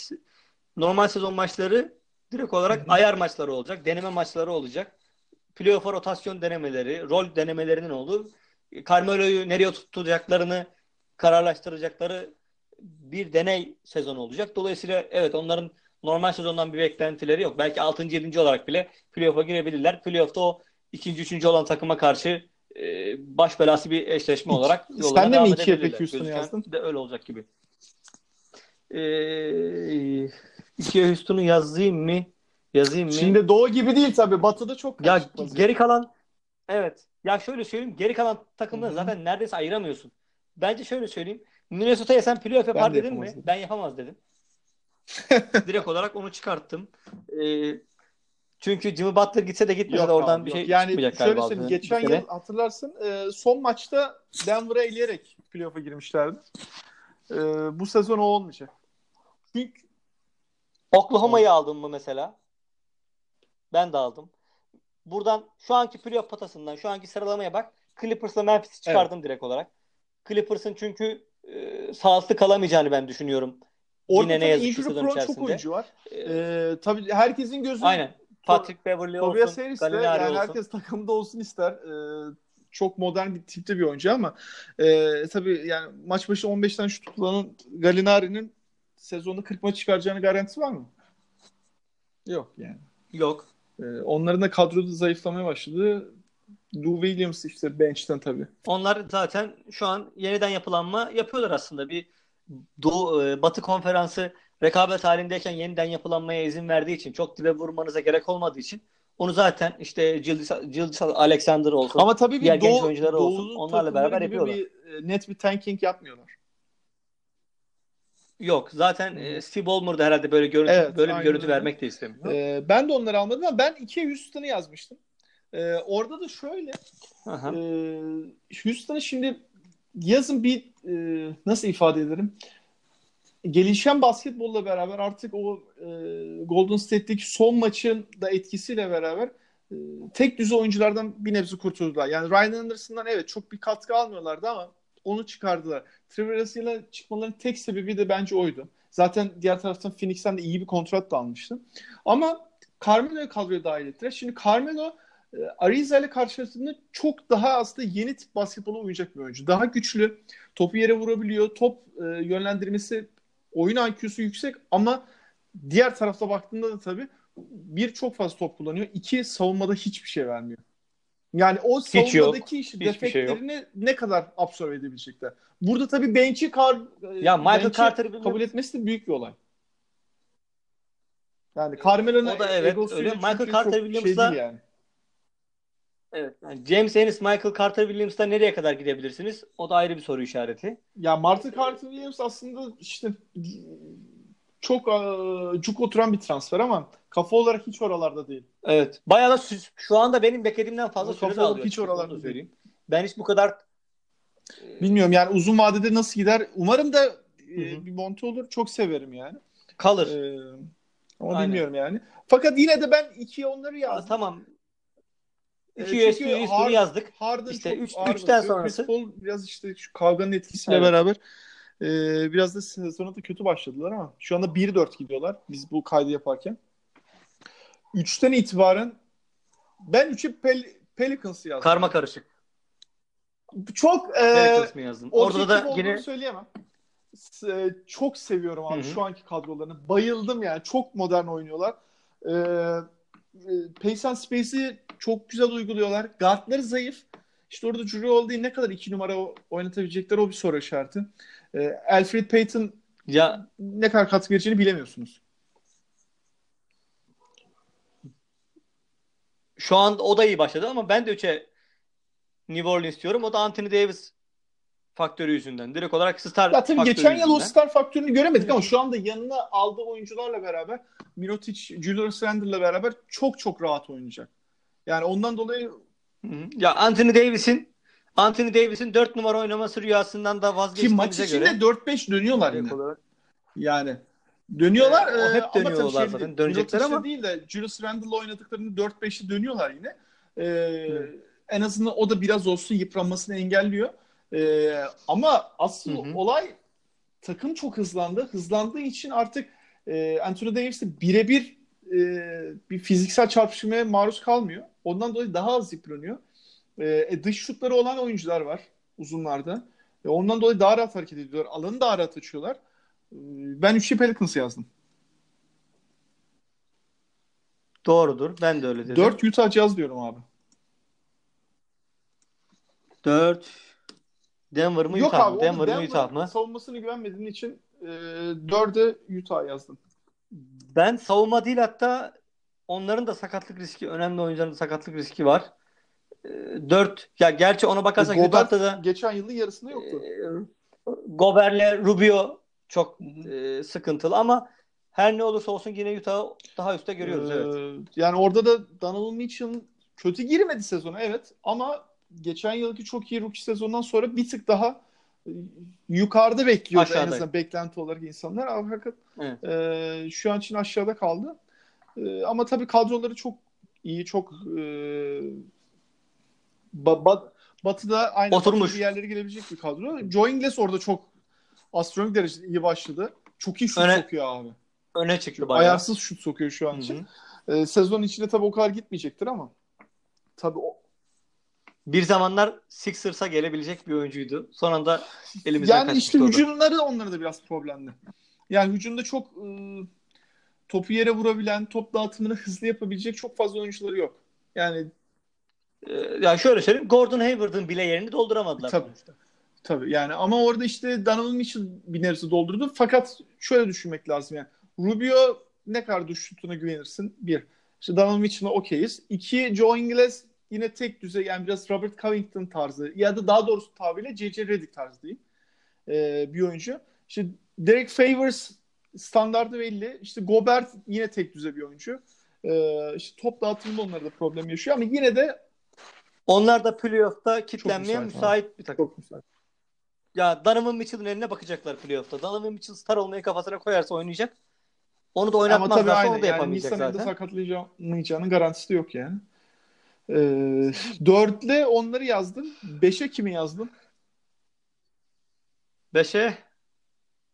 normal sezon maçları direkt olarak Hı hı. ayar maçları olacak. Deneme maçları olacak. Playoff'a rotasyon denemeleri, rol denemelerinin olduğu, Carmelo'yu nereye tutacaklarını kararlaştıracakları bir deney sezonu olacak. Dolayısıyla evet onların normal sezondan bir beklentileri yok. Belki 6. 7. olarak bile playoff'a girebilirler. Playoff'ta o ikinci, üçüncü olan takıma karşı e, baş belası bir eşleşme İki- olarak Sen yollarına de mi ikiye peki Gözüken yazdın? De öyle olacak gibi. Ee, ikiye Houston'u yazayım mı? Yazayım mı? Şimdi Doğu gibi değil tabii. Batı'da çok ya geri kalan evet. Ya şöyle söyleyeyim. Geri kalan takımları Hı hı. zaten neredeyse ayıramıyorsun. Bence şöyle söyleyeyim. Minnesota'ya sen playoff yapar de dedin mi? dedim. Ben yapamaz dedim. Direkt olarak onu çıkarttım. Ee, çünkü Jimmy Butler gitse de gitmese Yok de oradan abi, bir yok. şey yani çıkmayacak şöyle galiba. söyleyeyim. bu Geçen yıl hatırlarsın e, son maçta Denver'a eleyerek playoff'a girmişlerdi. E, bu sezon o olmayacak. Çünkü Oklahoma'yı aldın mı mesela? Ben de aldım. Buradan şu anki playoff patasından şu anki sıralamaya bak. Clippers'la Memphis'i çıkardım direkt olarak. Clippers'ın çünkü e, sağlıklı kalamayacağını ben düşünüyorum. orada Yine ne yazık ki sezon prone çok içerisinde. oyuncu var. E, E, tabii herkesin gözü aynen. Patrick Tobias olsun, Harris de Gallinari yani olsun. herkes takımda olsun ister. E, çok modern bir tipte bir oyuncu ama e, tabii yani maç başı 15 tane şut kullanan Gallinari'nin sezonda 40 maç çıkaracağını garantisi var mı? Yok yani. Yok. E, onların da kadroda zayıflamaya başladı. Lou Williams işte bench'ten tabii. Onlar zaten şu an yeniden yapılanma yapıyorlar aslında. Bir Doğu, e, Batı konferansı rekabet halindeyken yeniden yapılanmaya izin verdiği için çok dibe vurmanıza gerek olmadığı için onu zaten işte Gilgis, Gilgis Alexander olsun. Ama tabii bir Diğer genç Doğu, oyuncuları olsun, Doğu'nun onlarla beraber yapıyorlar. Bir, e, net bir tanking yapmıyorlar. Yok zaten e, Steve Ballmer da herhalde böyle görüntü Evet, böyle bir görüntü öyle. vermek de istemiyor. E, ben de onları almadım ama ben ikiye Houston'ı yazmıştım. E, orada da şöyle Aha. e, Houston'ı şimdi yazın bir e, nasıl ifade ederim? Gelişen basketbolla beraber artık o e, Golden State'deki son maçın da etkisiyle beraber e, tek düze oyunculardan bir nebze kurtuldular. Yani Ryan Anderson'dan evet çok bir katkı almıyorlardı ama onu çıkardılar. Trevor Ariza'yla çıkmalarının tek sebebi de bence oydu. Zaten diğer taraftan Phoenix'ten de iyi bir kontrat da almıştı. Ama Carmelo'yu kadroya dahil ettiler. Şimdi Carmelo Ariza ile karşılaştığında çok daha aslında yeni tip basketbola uyacak bir oyuncu. Daha güçlü, topu yere vurabiliyor, top e, yönlendirmesi, oyun IQ'su yüksek ama diğer tarafta baktığında da tabii bir çok fazla top kullanıyor. İki savunmada hiçbir şey vermiyor. Yani o Hiç savunmadaki işi, Hiçbir şey yok. ne kadar absorbe edebilecekler. Burada tabii bench'i kar, Ya Michael bench'i Carter Williams- kabul etmesi de büyük bir olay. Yani Carmelo'nun O da evet, öyle. Michael Carter şey Williams'la- değil yani. Evet. Yani James Ennis, Michael Carter Williams'ta nereye kadar gidebilirsiniz? O da ayrı bir soru işareti. Ya Martin Carter Williams aslında işte çok e, cuk oturan bir transfer ama kafa olarak hiç oralarda değil. Evet. Bayağı da şu anda benim beklediğimden fazla Ama süre alıyor. hiç oralarda söyleyeyim. Ben hiç bu kadar Bilmiyorum yani uzun vadede nasıl gider. Umarım da e, bir monte olur. Çok severim yani. kalır. E, ama Aynen. bilmiyorum yani. Fakat yine de ben ikiye onları Aa, yazdım. tamam. E, İki çünkü USB üstünü Harden- yazdık. Harden İşte çok üç- sonrası- Paul biraz işte şu kavganın etkisiyle Evet. beraber e, biraz da sezona da kötü başladılar ama şu anda 1-4 gidiyorlar biz bu kaydı yaparken. 3'ten itibaren ben 3'e Pel- Pelicans'ı yazdım. Karma karışık. Çok e, yazdın? Orada da yine söyleyemem. E, çok seviyorum abi Hı hı. şu anki kadrolarını. Bayıldım yani. Çok modern oynuyorlar. Ee, e, pace and space'i çok güzel uyguluyorlar. Guardları zayıf. İşte orada Drew Holiday'i ne kadar iki numara oynatabilecekler o bir soru işareti. Ee, Alfred Payton ya ne kadar katkı vereceğini bilemiyorsunuz. şu an o da iyi başladı ama ben de 3'e New Orleans diyorum. O da Anthony Davis faktörü yüzünden. Direkt olarak star tabii faktörü geçen yıl o star faktörünü göremedik ama şu anda yanına aldığı oyuncularla beraber Mirotic, Julius Randle'la beraber çok çok rahat oynayacak. Yani ondan dolayı. Ya Anthony Davis'in Anthony Davis'in 4 numara oynaması rüyasından da ki vazgeçtiğimize maç içinde göre 4-5 dönüyorlar yine. olarak Yani dönüyorlar. Ee, o e, hep ama dönüyorlar şey, zaten. Dönecekler ama- değil de Julius Randle'la oynadıklarını 4-5'i dönüyorlar yine. Ee, En azından o da biraz olsun yıpranmasını engelliyor. Ee, ama asıl Hı hı. olay takım çok hızlandı. Hızlandığı için artık e, Anthony Davis de birebir e, bir fiziksel çarpışmaya maruz kalmıyor. Ondan dolayı daha az yıpranıyor. E, e, dış şutları olan oyuncular var uzunlarda. E, ondan dolayı daha rahat hareket ediyorlar. Alanı daha rahat açıyorlar. E, ben 3'e Pelicans yazdım. Doğrudur. Ben de öyle dedim. 4 Utah Jazz diyorum abi. 4 Denver mı Yok Utah abi. mı? onu Denver mı Denver Utah mı? savunmasını güvenmediğin için e, 4'e Utah yazdım. Ben savunma değil hatta onların da sakatlık riski, önemli oyuncuların da sakatlık riski var. 4 ya gerçi ona bakarsak Gobert da geçen yılın yarısında yoktu. e, Gobert'le Rubio çok e, sıkıntılı ama her ne olursa olsun yine Utah'ı daha üstte görüyoruz. Ee, evet. Yani orada da Donovan Mitchell kötü girmedi sezona evet ama geçen yılki çok iyi rookie sezonundan sonra bir tık daha e, yukarıda bekliyordu en Aşağıda. azından beklenti olarak insanlar. Ama fakat Evet. e, şu an için aşağıda kaldı. E, ama tabii kadroları çok iyi, çok e, ba- ba- Batı'da aynı Oturmuş. Bir yerlere gelebilecek bir kadro. Joe Ingles orada çok astronomik derecede iyi başladı. Çok iyi şut Öne- sokuyor abi. Öne çıktı bayağı. Ayarsız şut sokuyor şu an için. hı. Ee, sezon içinde tabii o kadar gitmeyecektir ama tabii o, Bir zamanlar Sixers'a gelebilecek bir oyuncuydu. Son anda elimizden yani kaçmıştı işte o da. hücumları onlara da biraz problemli. Yani hücumda çok e, topu yere vurabilen, top dağıtımını hızlı yapabilecek çok fazla oyuncuları yok. Yani Ee, ya şöyle söyleyeyim. Gordon Hayward'ın bile yerini dolduramadılar Tabii. sonuçta. tabii yani ama orada işte Donovan Mitchell bir nebze doldurdu. Fakat şöyle düşünmek lazım yani. Rubio ne kadar düş şutuna güvenirsin? Bir. İşte Donovan Mitchell'a okeyiz. İki, Joe Ingles yine tek düzey yani biraz Robert Covington tarzı ya da daha doğrusu tabiriyle J.J. Redick tarzı diyeyim. Ee, bir oyuncu. İşte Derek Favors standardı belli. İşte Gobert yine tek düzey bir oyuncu. Ee, işte top dağıtımında onlar da problem yaşıyor ama yine de Onlar da playoff'ta kitlenmeye müsait müsait, bir takım. çok müsait. Ya Donovan Mitchell'ın eline bakacaklar playoff'ta. Donovan Mitchell star olmayı kafasına koyarsa oynayacak. Onu da oynatmazlarsa aynı. onu da Yani yapamayacak ayında zaten. sakatlayamayacağının garantisi de yok yani. Ee, dörtle onları yazdım. Beşe kimi yazdım? Beşe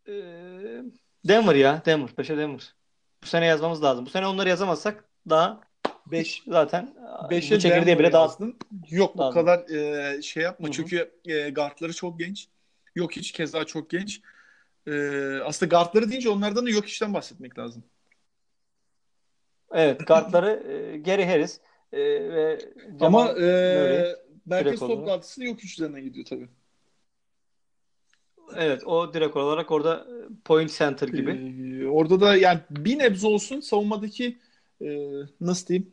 e, Denver ya. Denver. Beşe Denver. Bu sene yazmamız lazım. Bu sene onları yazamazsak daha Beş. zaten Beşe bu çekirdeği bile daha yazdım. Yok bu Lazım. kadar e, şey yapma. Hı hı. Çünkü e, guardları çok genç. Yok hiç keza çok genç. E, aslında guardları deyince onlardan da yok işten bahsetmek lazım. Evet, kartları e, Gary Harris e, ve Ama Jamal e, Murray merkez top da yok üç üzerinden gidiyor tabii. Evet o direkt olarak orada e, point center gibi. Ee, orada da yani bir nebze olsun savunmadaki e, nasıl diyeyim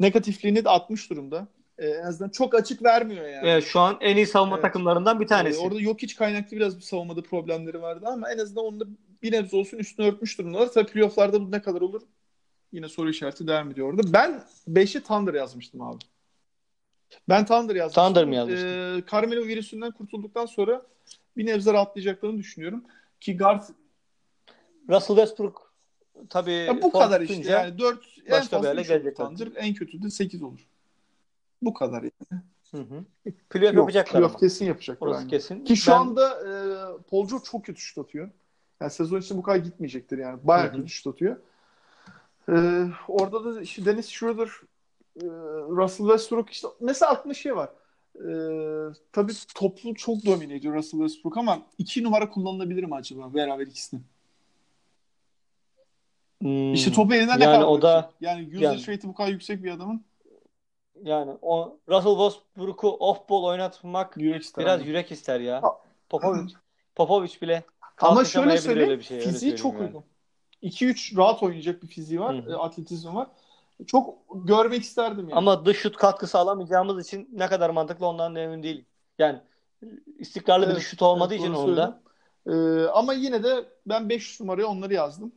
negatifliğini de atmış durumda. E, en azından çok açık vermiyor yani. Evet, şu an en iyi savunma Evet. takımlarından bir tanesi. Ee, orada yok hiç kaynaklı biraz bir savunmada problemleri vardı ama en azından onu da bir nebze olsun üstünü örtmüş durumdalar. Tabii playofflarda bu ne kadar olur? Yine soru işareti devam ediyor orada. Ben 5'i Thunder yazmıştım abi. Ben Thunder yazmıştım. Thunder mı yazmıştın? Ee, Carmelo virüsünden kurtulduktan sonra bir nebze rahatlayacaklarını düşünüyorum. Ki guard Russell Westbrook tabii Ya bu kadar işte. Yani 4 en fazla hale 3 olur gelecekler. Thunder. En kötü de 8 olur. Bu kadar yani. hı hı. playoff yapacaklar playoff kesin yapacaklar. Orası aynen. kesin. Ki şu Ben- anda e, Paul George çok kötü şut atıyor. Yani sezon içinde bu kadar gitmeyecektir yani. Bayağı Hı hı. kötü şut atıyor. E, orada da işte Dennis Schroeder, e, Russell Westbrook işte mesela aklımda şey var. E, tabii toplu çok domine ediyor Russell Westbrook ama iki numara kullanılabilir mi acaba beraber ikisini? Hmm. İşte topu elinden ne Yani kadar o da? Yani usage yani- rate'i bu kadar yüksek bir adamın yani o Russell Westbrook'u off ball oynatmak yürek ister. biraz abi. yürek ister ya. Popovic Popovic bile Ama şöyle söyleyeyim, öyle bir şey. fiziği çok yani. uygun. 2-3 rahat oynayacak bir fiziği var, Hı hı. e, atletizmi var. Çok görmek isterdim yani. Ama dış şut katkısı alamayacağımız için ne kadar mantıklı ondan da emin değilim. Yani istikrarlı bir Evet, dış şut olmadığı evet, için doğru onun da Ee, ama yine de ben 5 numaraya onları yazdım.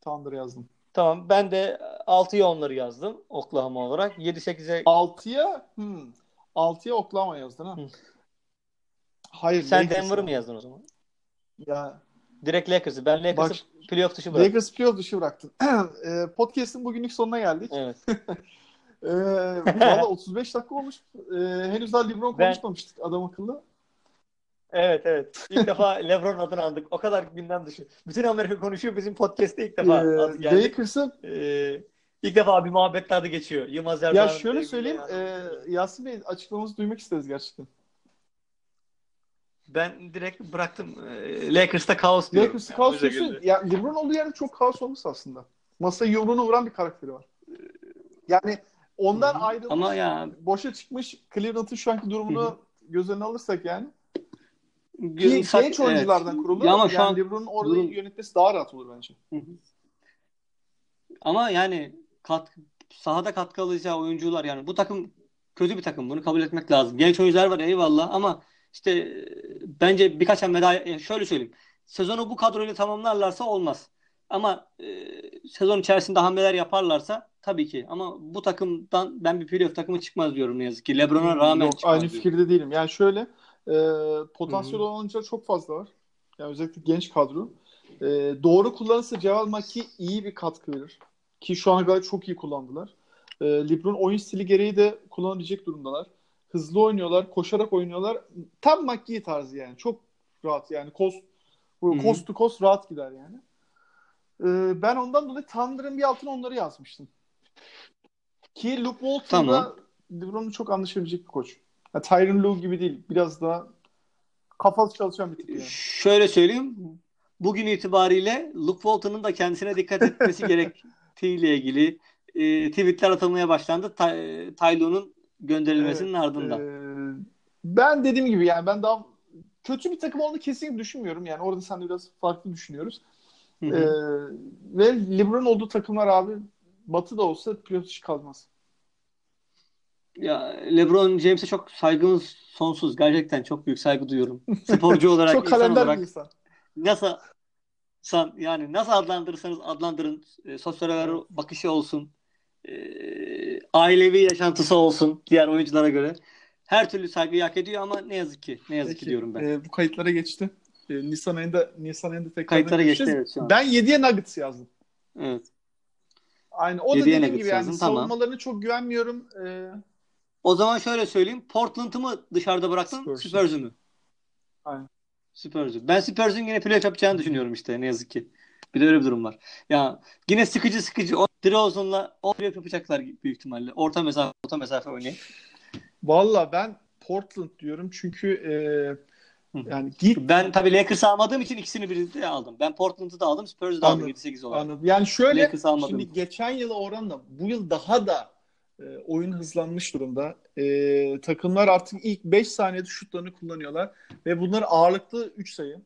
Thunder yazdım. tamam ben de 6'ya onları yazdım Oklahoma olarak. 7-8'e 6'ya hmm, 6'ya Oklahoma yazdın ha. Hı. Hayır, sen Denver'ı mı yazdın o zaman? Ya Direkt Lakers'ı. Ben Lakers'ı Bak- playoff dışı bıraktım. Lakers playoff dışı bıraktın. Ee, Podcast'ın bugünlük sonuna geldik. Evet. Ee, valla 35 dakika olmuş. Ee, henüz daha LeBron Ben- konuşmamıştık adam akıllı. Evet evet. İlk defa LeBron adını aldık. O kadar gündem dışı. Bütün Amerika konuşuyor. Bizim podcast'te ilk defa Ee, adı geldi. Lakers'ın Ee, ilk defa bir muhabbet adı geçiyor. Yılmaz Erdoğan. ya şöyle söyleyeyim e, Yasin Bey açıklamanızı duymak isteriz gerçekten. Ben direkt bıraktım. Ee, Lakers'ta kaos diyorum. Lakers'ı Yani kaos bu diyorsun. Ya LeBron olduğu yerde çok kaos olmuş aslında. Masaya yumruğunu vuran bir karakteri var. Yani ondan Hı hı. ayrılmış, Ama ya boşa çıkmış Cleveland'ın şu anki durumunu Hı hı. göz önüne alırsak yani. Ki Sak- genç oyunculardan evet. kurulu. Ya ama şu yani an LeBron'un orayı durum- yönetmesi daha rahat olur bence. Hı hı. Ama yani kat, sahada katkı alacağı oyuncular yani bu takım kötü bir takım. Bunu kabul etmek lazım. Genç oyuncular var eyvallah ama işte e, bence birkaç hamle daha şöyle söyleyeyim. Sezonu bu kadroyla tamamlarlarsa olmaz. Ama e, sezon içerisinde hamleler yaparlarsa tabii ki. Ama bu takımdan ben bir playoff takımı çıkmaz diyorum ne yazık ki. LeBron'a rağmen Yok, çıkmaz aynı diyorum. fikirde değilim. Yani şöyle e, potansiyel olan oyuncular çok fazla var. Yani özellikle genç kadro. E, doğru kullanırsa Ceval Maki iyi bir katkı verir. Ki şu ana kadar çok iyi kullandılar. E, LeBron oyun stili gereği de kullanabilecek durumdalar. Hızlı oynuyorlar, koşarak oynuyorlar. Tam Maki tarzı yani. Çok rahat yani. Hı. coast to coast rahat gider yani. E, ben ondan dolayı Thunder'ın bir altına onları yazmıştım. Ki Luke Walton'da Tamam. LeBron'un çok anlaşabilecek bir koç. Ya, Tyronn Lue gibi değil. Biraz daha kafalı çalışan bir tip yani. Şöyle söyleyeyim. Bugün itibariyle Luke Walton'un da kendisine dikkat etmesi gerektiğiyle ilgili e, tweetler atılmaya başlandı. Tay- Taylo'nun gönderilmesinin ardından. Ee, ben dediğim gibi yani ben daha kötü bir takım olduğunu kesinlikle düşünmüyorum. Yani orada sen de biraz farklı düşünüyoruz. Hı Ee, hı. ve LeBron olduğu takımlar abi Batı da olsa playoff dışı kalmaz. Ya LeBron James'e çok saygımız sonsuz. Gerçekten çok büyük saygı duyuyorum. Sporcu olarak, Çok insan olarak insan. nasıl san, yani nasıl adlandırırsanız adlandırın. E, sosyal bakışı olsun. E, ailevi yaşantısı olsun diğer oyunculara göre. Her türlü saygıyı hak ediyor ama ne yazık ki ne yazık ki Peki, diyorum ben. e, bu kayıtlara geçti. E, Nisan ayında Nisan ayında tekrar Kayıtlara geçti evet şu an. Ben 7'ye Nuggets yazdım. Evet. Aynen. O da 7'ye dediğim gibi yani yazdın, tamam. savunmalarına çok güvenmiyorum. Ee, O zaman şöyle söyleyeyim. Portland'ı mı dışarıda bıraktın? Spurs'u. Spurs'u mu? Aynen. Spurs'u. Ben Spurs'un yine playoff yapacağını düşünüyorum işte ne yazık ki. Bir de öyle bir durum var. Ya yine sıkıcı sıkıcı. O DeRozan'la o yapacaklar büyük ihtimalle. Orta mesafe orta mesafe oynayıp. Valla ben Portland diyorum çünkü e, yani git Ben tabii Lakers'ı almadığım için ikisini birlikte aldım. Ben Portland'ı da aldım, Spurs'u da aldım Anladım. 7-8 olarak. anladım. Yani şöyle Lakers şimdi geçen yıla oranla bu yıl daha da e, oyun hızlanmış durumda. E, takımlar artık ilk 5 saniyede şutlarını kullanıyorlar ve bunlar ağırlıklı 3 sayı.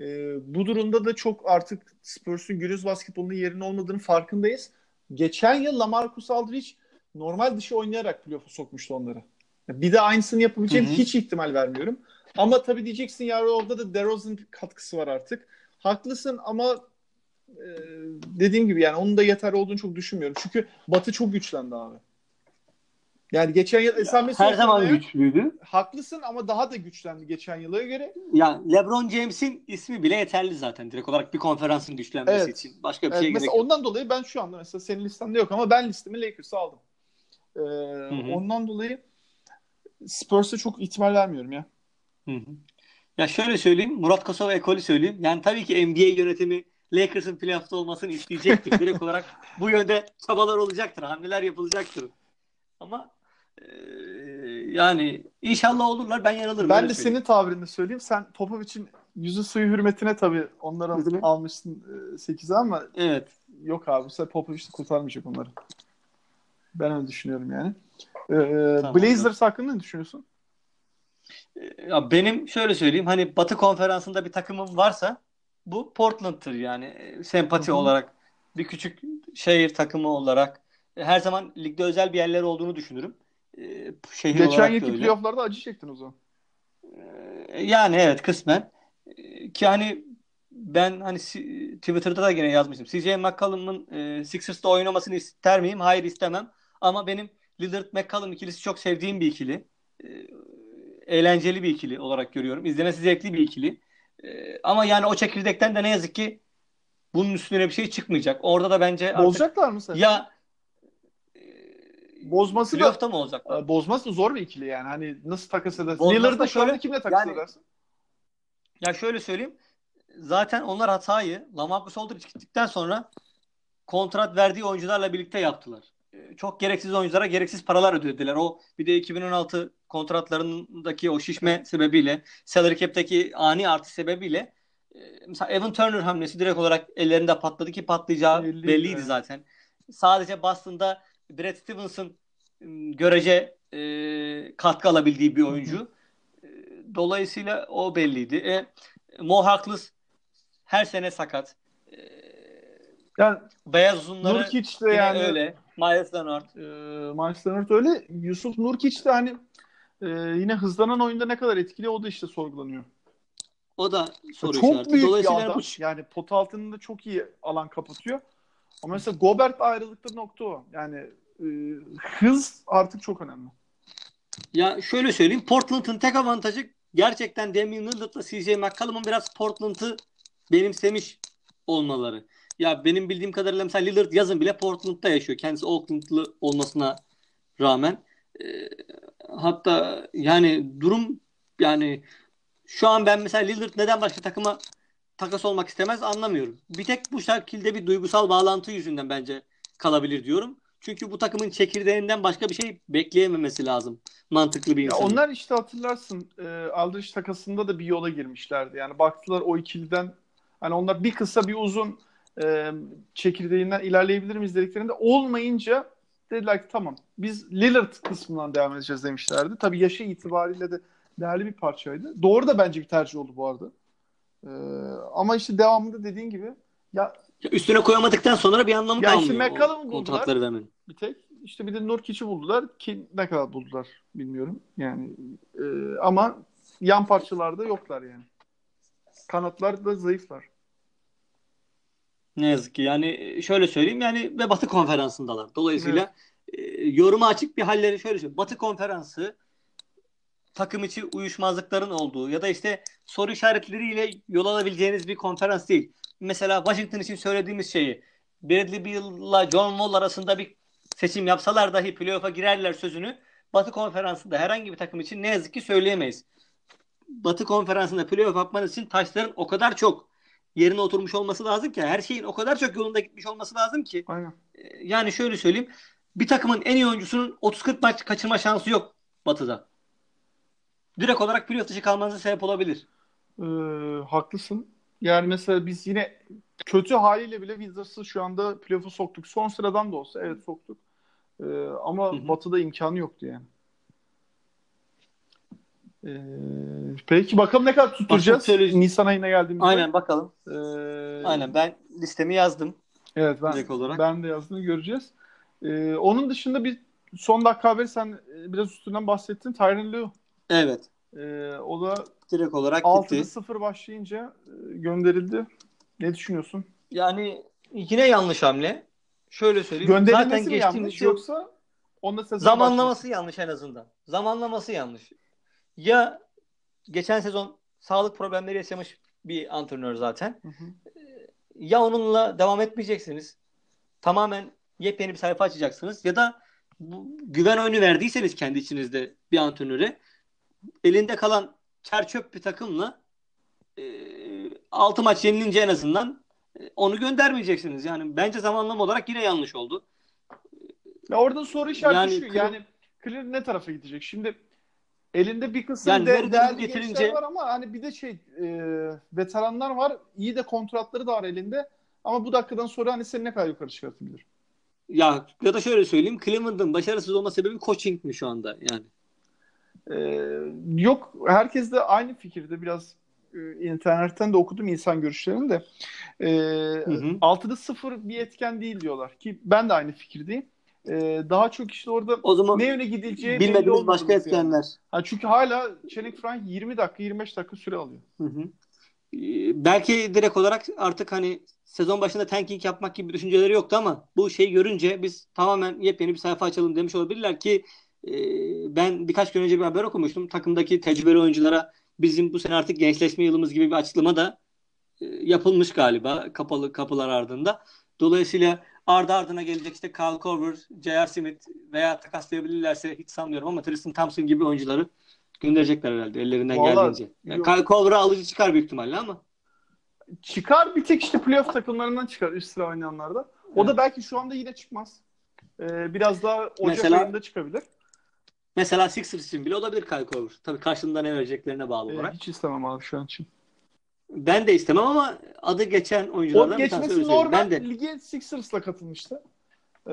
E, bu durumda da çok artık Spurs'un günümüz basketbolunun yerinin olmadığını farkındayız. Geçen yıl LaMarcus Aldridge normal dışı oynayarak playoff'a sokmuştu onları. Bir de aynısını yapabileceğini Hı hı. hiç ihtimal vermiyorum. Ama tabii diyeceksin ya orada da DeRozan katkısı var artık. Haklısın ama e, dediğim gibi yani onun da yeterli olduğunu çok düşünmüyorum. Çünkü Batı çok güçlendi abi. Yani geçen yıl esamesi Her zaman ortamaya- güçlüydü. Haklısın ama daha da güçlendi geçen yıla göre. Ya LeBron James'in ismi bile yeterli zaten direkt olarak bir konferansın güçlenmesi Evet. için. Başka bir Evet, şeye gerek yok. ondan dolayı ben şu anda mesela senin listende yok ama ben listemi Lakers'ı aldım. Ee, hı. ondan dolayı Spurs'a çok ihtimal vermiyorum ya. Hı hı. Ya şöyle söyleyeyim, Murat Kosova ekolü söyleyeyim. Yani tabii ki NBA yönetimi Lakers'ın playoff'ta olmasını isteyecektir. Direkt olarak bu yönde çabalar olacaktır, hamleler yapılacaktır. Ama yani inşallah olurlar. Ben yanılırım. Ben de söyleyeyim. senin tabirini söyleyeyim. Sen Popovic'in yüzü suyu hürmetine tabii onları almışsın 8'e ama Evet. yok abi bu sefer Popovic de kurtarmayacak onları. Ben öyle düşünüyorum yani. Ee, Tamam. Blazers hakkında ne düşünüyorsun? Ya benim şöyle söyleyeyim hani Batı konferansında bir takımım varsa bu Portland'tır yani E, sempati Hı hı. olarak bir küçük şehir takımı olarak E, her zaman ligde özel bir yerleri olduğunu düşünürüm. E, Şehir Geçen yılki playoff'larda acı çektin o zaman. E, Yani evet kısmen E, ki hani ben hani Twitter'da da gene yazmıştım. CJ McCollum'un e, Sixers'ta oynamasını ister miyim? Hayır istemem. Ama benim Lillard McCollum ikilisi çok sevdiğim bir ikili. E, eğlenceli bir ikili olarak görüyorum. İzlemesi zevkli bir ikili. E, ama yani o çekirdekten de ne yazık ki bunun üstüne bir şey çıkmayacak. Orada da bence artık Bozacaklar mı sen? ya Bozması da playoff'ta mı olacak? e, bozması da zor bir ikili yani. Hani nasıl takas edersin? Lillard'ı da şu anda şöyle- kimle takas yani- edersin? Ya şöyle söyleyeyim. Zaten onlar hatayı Lamarcus Aldridge gittikten sonra kontrat verdiği oyuncularla birlikte yaptılar. Ee, çok gereksiz oyunculara gereksiz paralar ödediler. O bir de 2016 kontratlarındaki o şişme sebebiyle, salary cap'teki ani artış sebebiyle e, mesela Evan Turner hamlesi direkt olarak ellerinde patladı ki patlayacağı Belliydi, belliydi zaten. Sadece Boston'da Brad Stevens'ın görece e, katkı alabildiği bir oyuncu. E, Dolayısıyla o belliydi. E, Mo Harkless her sene sakat. E, Yani beyaz uzunları Nurkic de yani öyle. Miles Leonard. e, Miles Leonard öyle. Yusuf Nurkic de hani e, yine hızlanan oyunda ne kadar etkili o da işte sorgulanıyor. O da soru çok işareti. büyük bir Dolayısıyla adam. bu Yani pot altında çok iyi alan kapatıyor. Ama mesela Gobert ayrılıkları nokta o. Yani e, hız artık çok önemli. Ya şöyle söyleyeyim. Portland'ın tek avantajı gerçekten Damian Lillard'la CJ McCollum'un biraz Portland'ı benimsemiş olmaları. Ya benim bildiğim kadarıyla mesela Lillard yazın bile Portland'da yaşıyor. Kendisi Oakland'lı olmasına rağmen. Ee, hatta yani durum yani şu an ben mesela Lillard neden başka takıma takas olmak istemez anlamıyorum. Bir tek bu şekilde bir duygusal bağlantı yüzünden bence kalabilir diyorum. Çünkü bu takımın çekirdeğinden başka bir şey bekleyememesi lazım. Mantıklı bir insan. onlar işte hatırlarsın e, Aldridge takasında da bir yola girmişlerdi. Yani baktılar o ikiliden hani onlar bir kısa bir uzun e, çekirdeğinden ilerleyebilir miyiz dediklerinde olmayınca dediler ki tamam biz Lillard kısmından devam edeceğiz demişlerdi. Tabii yaşı itibariyle de değerli bir parçaydı. Doğru da bence bir tercih oldu bu arada. E, ama işte devamında dediğin gibi ya Ya Üstüne koyamadıktan sonra bir anlamı Ya işte kalmıyor. o McCollum'u buldular. kontratları vermenin. bir tek işte bir de Nurkic'i buldular ki ne kadar buldular bilmiyorum. Yani e, ama yan parçalarda yoklar yani. Kanatlar da zayıflar. Ne yazık ki. Yani şöyle söyleyeyim yani ve Batı konferansındalar. Dolayısıyla e, yoruma açık bir halleri şöyle söyleyeyim. Batı konferansı takım içi uyuşmazlıkların olduğu ya da işte soru işaretleriyle yol alabileceğiniz bir konferans değil. Mesela Washington için söylediğimiz şeyi Bradley Beal'la John Wall arasında bir seçim yapsalar dahi playoff'a girerler sözünü Batı konferansında herhangi bir takım için ne yazık ki söyleyemeyiz. Batı konferansında playoff yapmanız için taşların o kadar çok yerine oturmuş olması lazım ki her şeyin o kadar çok yolunda gitmiş olması lazım ki Aynen. e, yani şöyle söyleyeyim bir takımın en iyi oyuncusunun 30-40 maç kaçırma şansı yok Batı'da. Direkt olarak playoff dışı kalmanıza sebep olabilir. Ee, haklısın. Yani mesela biz yine kötü haliyle bile Wizards'ı şu anda playoff'a soktuk. Son sıradan da olsa evet soktuk. Ee, ama Hı hı. Batı'da imkanı yoktu yani. Ee, peki bakalım ne kadar tutturacağız Nisan ayına geldiğimizde. Aynen bakalım. Ee, Aynen ben listemi yazdım. Evet ben, direkt olarak. ben de yazdığını göreceğiz. Ee, onun dışında bir son dakika haberi sen biraz üstünden bahsettin. Tyron Lue. Evet. Ee, o da Direkt olarak 6'da gitti. 0 başlayınca e, gönderildi. Ne düşünüyorsun? Yani yine yanlış hamle. Şöyle söyleyeyim. Zaten Gönderilmesi mi geçtiğimiz yanlış yıl yoksa onda sezon zamanlaması yanlış en azından. Zamanlaması yanlış. Ya geçen sezon sağlık problemleri yaşamış bir antrenör zaten. Hı hı. Ya onunla devam etmeyeceksiniz. Tamamen yepyeni bir sayfa açacaksınız. Ya da bu güven oyunu verdiyseniz kendi içinizde bir antrenöre elinde kalan çerçöp bir takımla e, 6 maç yenilince en azından e, onu göndermeyeceksiniz. Yani bence zamanlama olarak yine yanlış oldu. Ya orada soru işareti Yani şu. Yani Clear ne tarafa gidecek? Şimdi elinde bir kısım Yani de, değerli getirince- gençler var ama hani bir de şey e, veteranlar var. İyi de kontratları da var elinde. Ama bu dakikadan sonra hani seni ne kadar yukarı çıkartabilir? Ya ya da şöyle söyleyeyim. Cleveland'ın başarısız olma sebebi coaching mi şu anda yani? Ee, yok herkes de aynı fikirde biraz e, internetten de okudum insan görüşlerini de. Ee, hı. 6'da 0 bir etken değil diyorlar ki ben de aynı fikirdeyim. Ee, daha çok işte orada O zaman ne yöne gidileceği belli bilmediğimiz başka yani. etkenler. Ha, çünkü hala Channing Frank 20 dakika 25 dakika süre alıyor. Hı hı. Ee, Belki direkt olarak artık hani sezon başında tanking yapmak gibi düşünceleri yoktu ama bu şeyi görünce biz tamamen yepyeni bir sayfa açalım demiş olabilirler ki ben birkaç gün önce bir haber okumuştum. Takımdaki tecrübeli oyunculara bizim bu sene artık gençleşme yılımız gibi bir açıklama da e, yapılmış galiba kapalı kapılar ardında. Dolayısıyla ardı ardına gelecek işte Kyle Korver, J.R. Smith veya takaslayabilirlerse hiç sanmıyorum ama Tristan Thompson gibi oyuncuları gönderecekler herhalde ellerinden Vallahi geldiğince. Yani. Kyle Korver'ı alıcı çıkar büyük ihtimalle ama. Çıkar bir tek işte playoff takımlarından çıkar üst sıra oynayanlarda. O Evet. da belki şu anda yine çıkmaz. Ee, biraz daha Ocak Mesela- ayında çıkabilir. Mesela Sixers için bile olabilir Kyle Korver. Tabii karşılığında ne vereceklerine bağlı Ee, olarak. hiç istemem abi şu an için. Ben de istemem ama adı geçen O oyunculardan bir tanesi geçmesi normal. Ben de. Lige Sixers'la katılmıştı. Ee,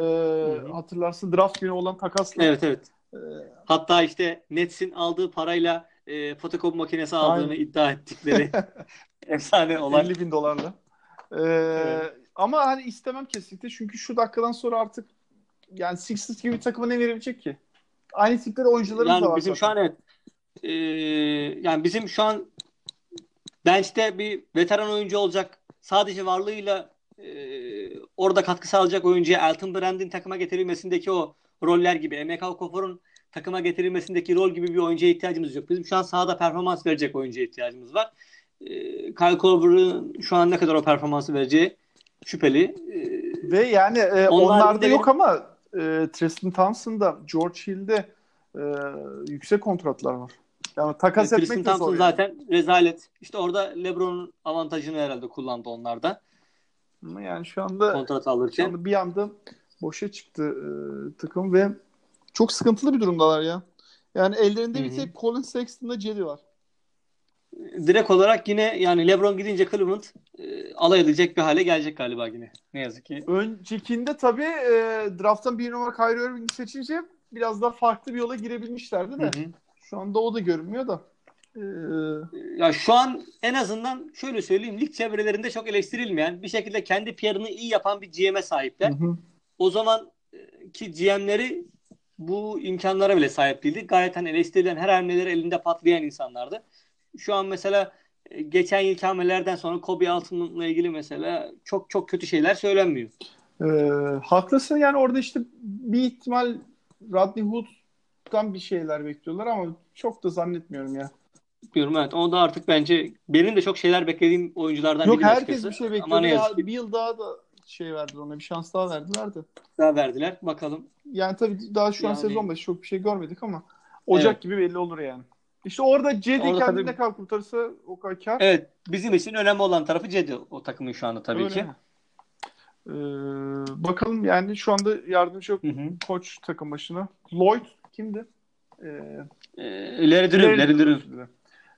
hatırlarsın draft günü olan takasla. Evet evet. Ee, Hatta işte Nets'in aldığı parayla e, fotokopi makinesi aldığını Aynen. iddia ettikleri efsane olan. 50 bin dolarla. Ee, Ama hani istemem kesinlikle çünkü şu dakikadan sonra artık yani Sixers gibi bir takıma ne verebilecek ki? Aynı tipte de oyuncularımız da Yani var bizim şu zaten. an evet e, yani bizim şu an bench'te bir veteran oyuncu olacak. Sadece varlığıyla e, orada katkı sağlayacak oyuncuya Elton Brand'in takıma getirilmesindeki o roller gibi Emeka Okafor'un takıma getirilmesindeki rol gibi bir oyuncuya ihtiyacımız yok. Bizim şu an sahada performans verecek oyuncuya ihtiyacımız var. E, Kyle Korver'ın şu an ne kadar o performansı vereceği şüpheli. E, Ve yani e, Onlar onlarda de yok ama e, Tristan Thompson'da, George Hill'de e, yüksek kontratlar var. Yani takas Tristan etmek de Thompson zor. yani. zaten rezalet. İşte orada LeBron'un avantajını herhalde kullandı onlarda Ama yani şu anda, kontrat şu alırken. anda bir anda boşa çıktı e, takım ve çok sıkıntılı bir durumdalar ya. Yani ellerinde Hı bir tek Colin Sexton'da Cedi var. Direkt olarak yine yani LeBron gidince Cleveland e, alay edecek bir hale gelecek galiba yine. Ne yazık ki. Öncekinde tabii e, drafttan bir numara Kyrie Irving'i seçince biraz daha farklı bir yola girebilmişlerdi de. Hı hı. Şu anda o da görünmüyor da. E, Ya şu an en azından şöyle söyleyeyim lig çevrelerinde çok eleştirilmeyen bir şekilde kendi PR'ını iyi yapan bir GM'e sahipler. hı hı. O zaman e, ki GM'leri bu imkanlara bile sahip değildi. Gayet hani eleştirilen her hamleleri elinde patlayan insanlardı. Şu an mesela e, geçen yılki hamlelerden sonra Kobe Altın'la ilgili mesela çok çok kötü şeyler söylenmiyor. E, haklısın yani orada işte bir ihtimal Rodney Hood'dan bir şeyler bekliyorlar ama çok da zannetmiyorum ya. Bilmiyorum evet. O da artık bence benim de çok şeyler beklediğim oyunculardan Yok biri herkes açıkçası. bir şey Ama bekliyordu. ne Ya, bir yıl daha da şey verdiler ona. Bir şans daha verdiler de. daha verdiler. Bakalım. Yani tabii daha şu an Yani- sezon başı çok bir şey görmedik ama Ocak Evet. gibi belli olur yani. İşte orada Cedi Orada kendine tabii- kadar kurtarırsa o kadar kar. Evet. Bizim için önemli olan tarafı Cedi o takımın şu anda tabii Öyle. ki. Ee, bakalım yani şu anda yardımcı Hı hı. koç takım başına. Lloyd kimdi? Ee, Ee, Larry Drew, Larry Drew. Ee,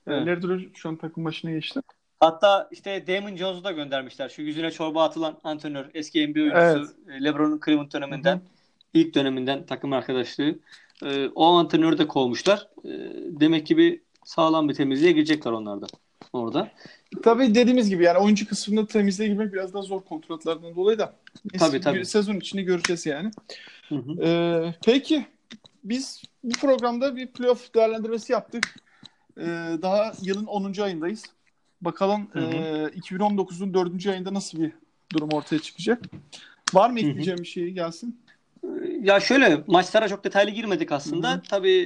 Evet. Larry Drew şu an takım başına geçti. Hatta işte Damon Jones'u da göndermişler. Şu yüzüne çorba atılan antrenör. Eski NBA oyuncusu. e, LeBron'un Cleveland döneminden. Hı hı. ilk döneminden takım arkadaşlığı. Ee, o antrenörü de kovmuşlar. Ee, demek ki bir sağlam bir temizliğe girecekler onlar da. Orada. Tabii dediğimiz gibi yani oyuncu kısmında temizliğe girmek biraz daha zor kontratlardan dolayı da. Tabii, tabii. Sezon içinde göreceğiz yani. Hı hı. Ee, peki biz bu programda bir playoff değerlendirmesi yaptık. Ee, daha yılın 10. ayındayız. Bakalım Hı hı. e, 2019'un 4. ayında nasıl bir durum ortaya çıkacak. Var mı Hı hı. ekleyeceğim bir şey gelsin? Ya şöyle maçlara çok detaylı girmedik aslında. Hı hı. Tabii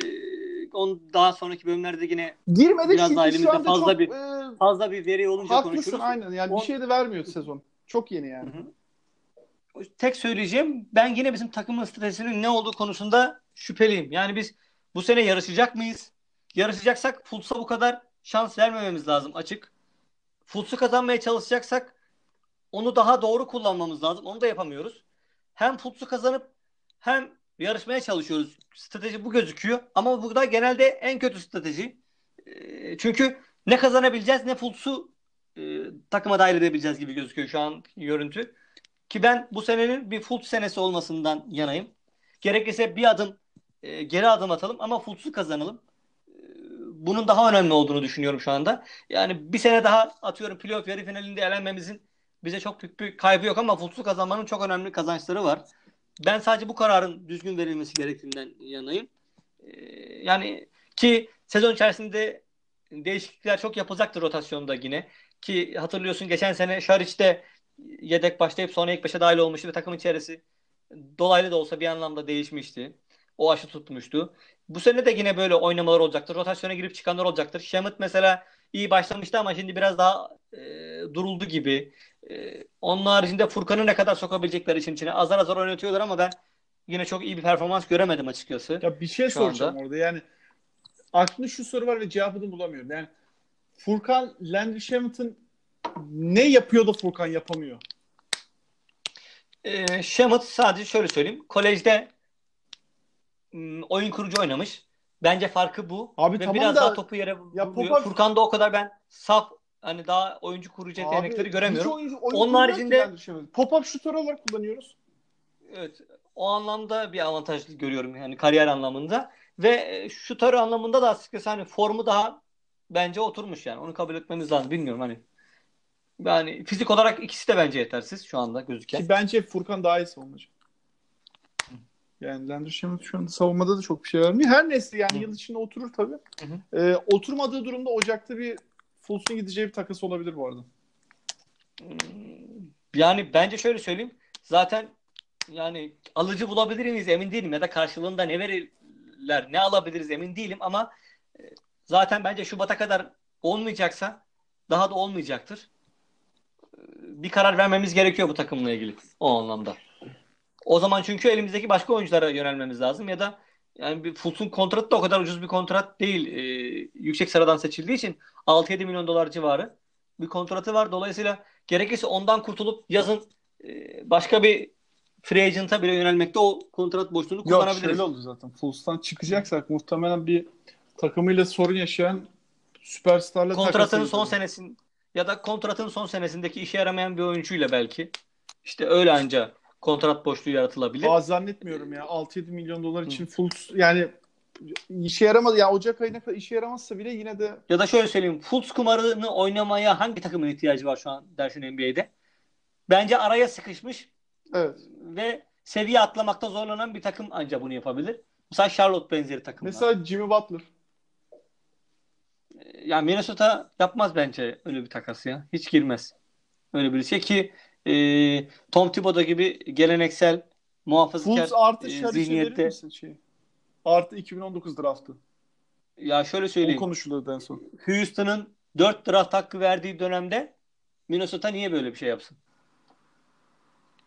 on daha sonraki bölümlerde yine Girmedik Biraz daha elimizde fazla çok bir- e, fazla bir veri olunca haklısın konuşuruz. aynen yani On- bir şey de vermiyor sezon. Çok yeni yani. Hı hı. Tek söyleyeceğim ben yine bizim takımın stratejisinin ne olduğu konusunda şüpheliyim. Yani biz bu sene yarışacak mıyız? Yarışacaksak Fultz'a bu kadar şans vermememiz lazım açık. Fultz'u kazanmaya çalışacaksak onu daha doğru kullanmamız lazım. Onu da yapamıyoruz. Hem Fultz'u kazanıp hem yarışmaya çalışıyoruz. Strateji bu gözüküyor. Ama bu da genelde en kötü strateji. Ee, Çünkü ne kazanabileceğiz ne Fultz'u e, takıma dahil edebileceğiz gibi gözüküyor şu an görüntü. Ki ben bu senenin bir Fultz senesi olmasından yanayım. Gerekirse bir adım e, geri adım atalım ama Fultz'u kazanalım. E, bunun daha önemli olduğunu düşünüyorum şu anda. Yani bir sene daha atıyorum playoff yarı finalinde elenmemizin bize çok büyük bir kaybı yok ama Fultz'u kazanmanın çok önemli kazançları var. Ben sadece bu kararın düzgün verilmesi gerektiğinden yanayım. E, yani ki sezon içerisinde değişiklikler çok yapılacaktır rotasyonda yine. Ki hatırlıyorsun geçen sene Şariç'te yedek başlayıp sonra ilk beşe dahil olmuştu ve takım içerisi dolaylı da olsa bir anlamda değişmişti. O aşı tutmuştu. Bu sene de yine böyle oynamalar olacaktır. Rotasyona girip çıkanlar olacaktır. Şamit mesela iyi başlamıştı ama şimdi biraz daha e, duruldu gibi. E, onun haricinde Furkan'ı ne kadar sokabilecekler için içine. Azar azar oynatıyorlar ama ben yine çok iyi bir performans göremedim açıkçası. Ya bir şey soracağım anda. orada yani aklımda şu soru var ve cevabını bulamıyorum. Yani Furkan Landry ne yapıyor da Furkan yapamıyor? E, Shamet sadece şöyle söyleyeyim. Kolejde m, oyun kurucu oynamış. Bence farkı bu. Abi Ve tamam biraz da- daha topu yere Ya vuruyor. Popov- Furkan'da o kadar ben saf hani daha oyuncu kurucu yetenekleri göremiyorum. oyuncu- oyun Onun haricinde-. Pop-up şutör olarak kullanıyoruz. Evet. O anlamda bir avantaj görüyorum yani kariyer anlamında ve e, şutör anlamında da açıkçası hani formu daha bence oturmuş yani. Onu kabul etmemiz lazım. Bilmiyorum hani. Yani fizik olarak ikisi de bence yetersiz şu anda gözüken. Ki bence Furkan daha iyi savunmacı. Yani Landry şu anda savunmada da çok bir şey vermiyor. Her neyse yani Hı. yıl içinde oturur tabii. Hı Ee, oturmadığı durumda Ocak'ta bir Fultz'un gideceği bir takas olabilir bu arada. Hmm, Yani bence şöyle söyleyeyim. Zaten yani alıcı bulabilir miyiz emin değilim ya da karşılığında ne verirler ne alabiliriz emin değilim ama e, zaten bence Şubat'a kadar olmayacaksa daha da olmayacaktır. E, Bir karar vermemiz gerekiyor bu takımla ilgili o anlamda. O zaman çünkü elimizdeki başka oyunculara yönelmemiz lazım ya da yani bir Fultz'un kontratı da o kadar ucuz bir kontrat değil. E, yüksek sıradan seçildiği için 6-7 milyon dolar civarı bir kontratı var. Dolayısıyla gerekirse ondan kurtulup yazın e, başka bir free agent'a bile yönelmekte o kontrat boşluğunu Yok kullanabiliriz. şöyle oldu zaten. Fultz'tan çıkacaksak muhtemelen bir takımıyla sorun yaşayan süperstarla Kontratının son senesin ya da kontratının son senesindeki işe yaramayan bir oyuncuyla belki. İşte öyle anca kontrat boşluğu yaratılabilir. Aa, zannetmiyorum ya. 6-7 milyon dolar için Fultz yani işe yaramadı. Ya Ocak ayına kadar işe yaramazsa bile yine de Ya da şöyle söyleyeyim. Fultz kumarını oynamaya hangi takımın ihtiyacı var şu an dersin NBA'de? Bence araya sıkışmış evet. ve seviye atlamakta zorlanan bir takım anca bunu yapabilir. Mesela Charlotte benzeri takımlar. Mesela Jimmy Butler. Yani Minnesota yapmaz bence öyle bir takas ya. Hiç girmez. Öyle bir şey ki e, Tom Thibodeau gibi geleneksel muhafazakar Fultz artı e, zihniyette misin şey? Artı 2019 draftı. ya şöyle O söyleyeyim. konuşuluyordu en son. Houston'ın 4 draft hakkı verdiği dönemde Minnesota niye böyle bir şey yapsın?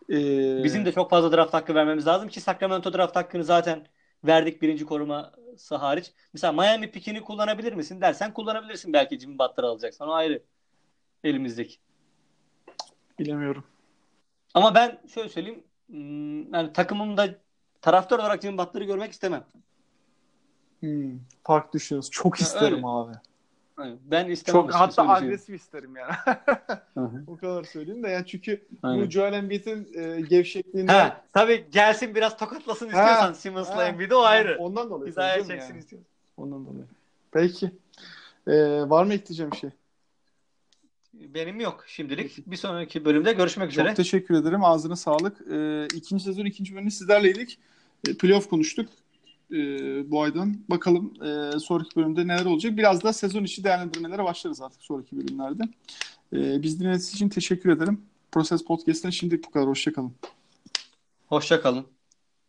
Ee, Bizim de çok fazla draft hakkı vermemiz lazım ki Sacramento draft hakkını zaten verdik birinci koruması hariç. Mesela Miami pikini kullanabilir misin dersen kullanabilirsin belki Jimmy Butler alacaksan. O ayrı elimizdeki. Bilemiyorum. Ama ben şöyle söyleyeyim. hmm, Yani takımımda taraftar olarak Jimmy Butler'ı görmek istemem. Hmm, farklı düşünüyoruz. Çok Ya isterim öyle. abi. Ben istemem. Çok hatta agresif isterim yani. Hı hı. o kadar söyleyeyim de yani çünkü Aynen. bu Joel Embiid'in e, gevşekliğinden Ha, tabii gelsin biraz tokatlasın istiyorsan Simmons'la Ha, Embiid'i o ayrı. Ondan dolayı. Hizaya çeksin yani. istiyorsan. Ondan dolayı. Peki. Ee, var mı ekleyeceğim bir şey? Benim yok şimdilik. Bir sonraki bölümde görüşmek üzere. Çok teşekkür ederim. Ağzına sağlık. Ee, ikinci sezon ikinci bölümü sizlerleydik. Ee, playoff konuştuk ee, bu aydan. Bakalım ee, sonraki bölümde neler olacak. Biraz da sezon içi değerlendirmelere başlarız artık sonraki bölümlerde. Ee, biz dinlediğiniz için teşekkür ederim. Proses Podcast'ten şimdilik bu kadar. Hoşçakalın. Hoşça kalın.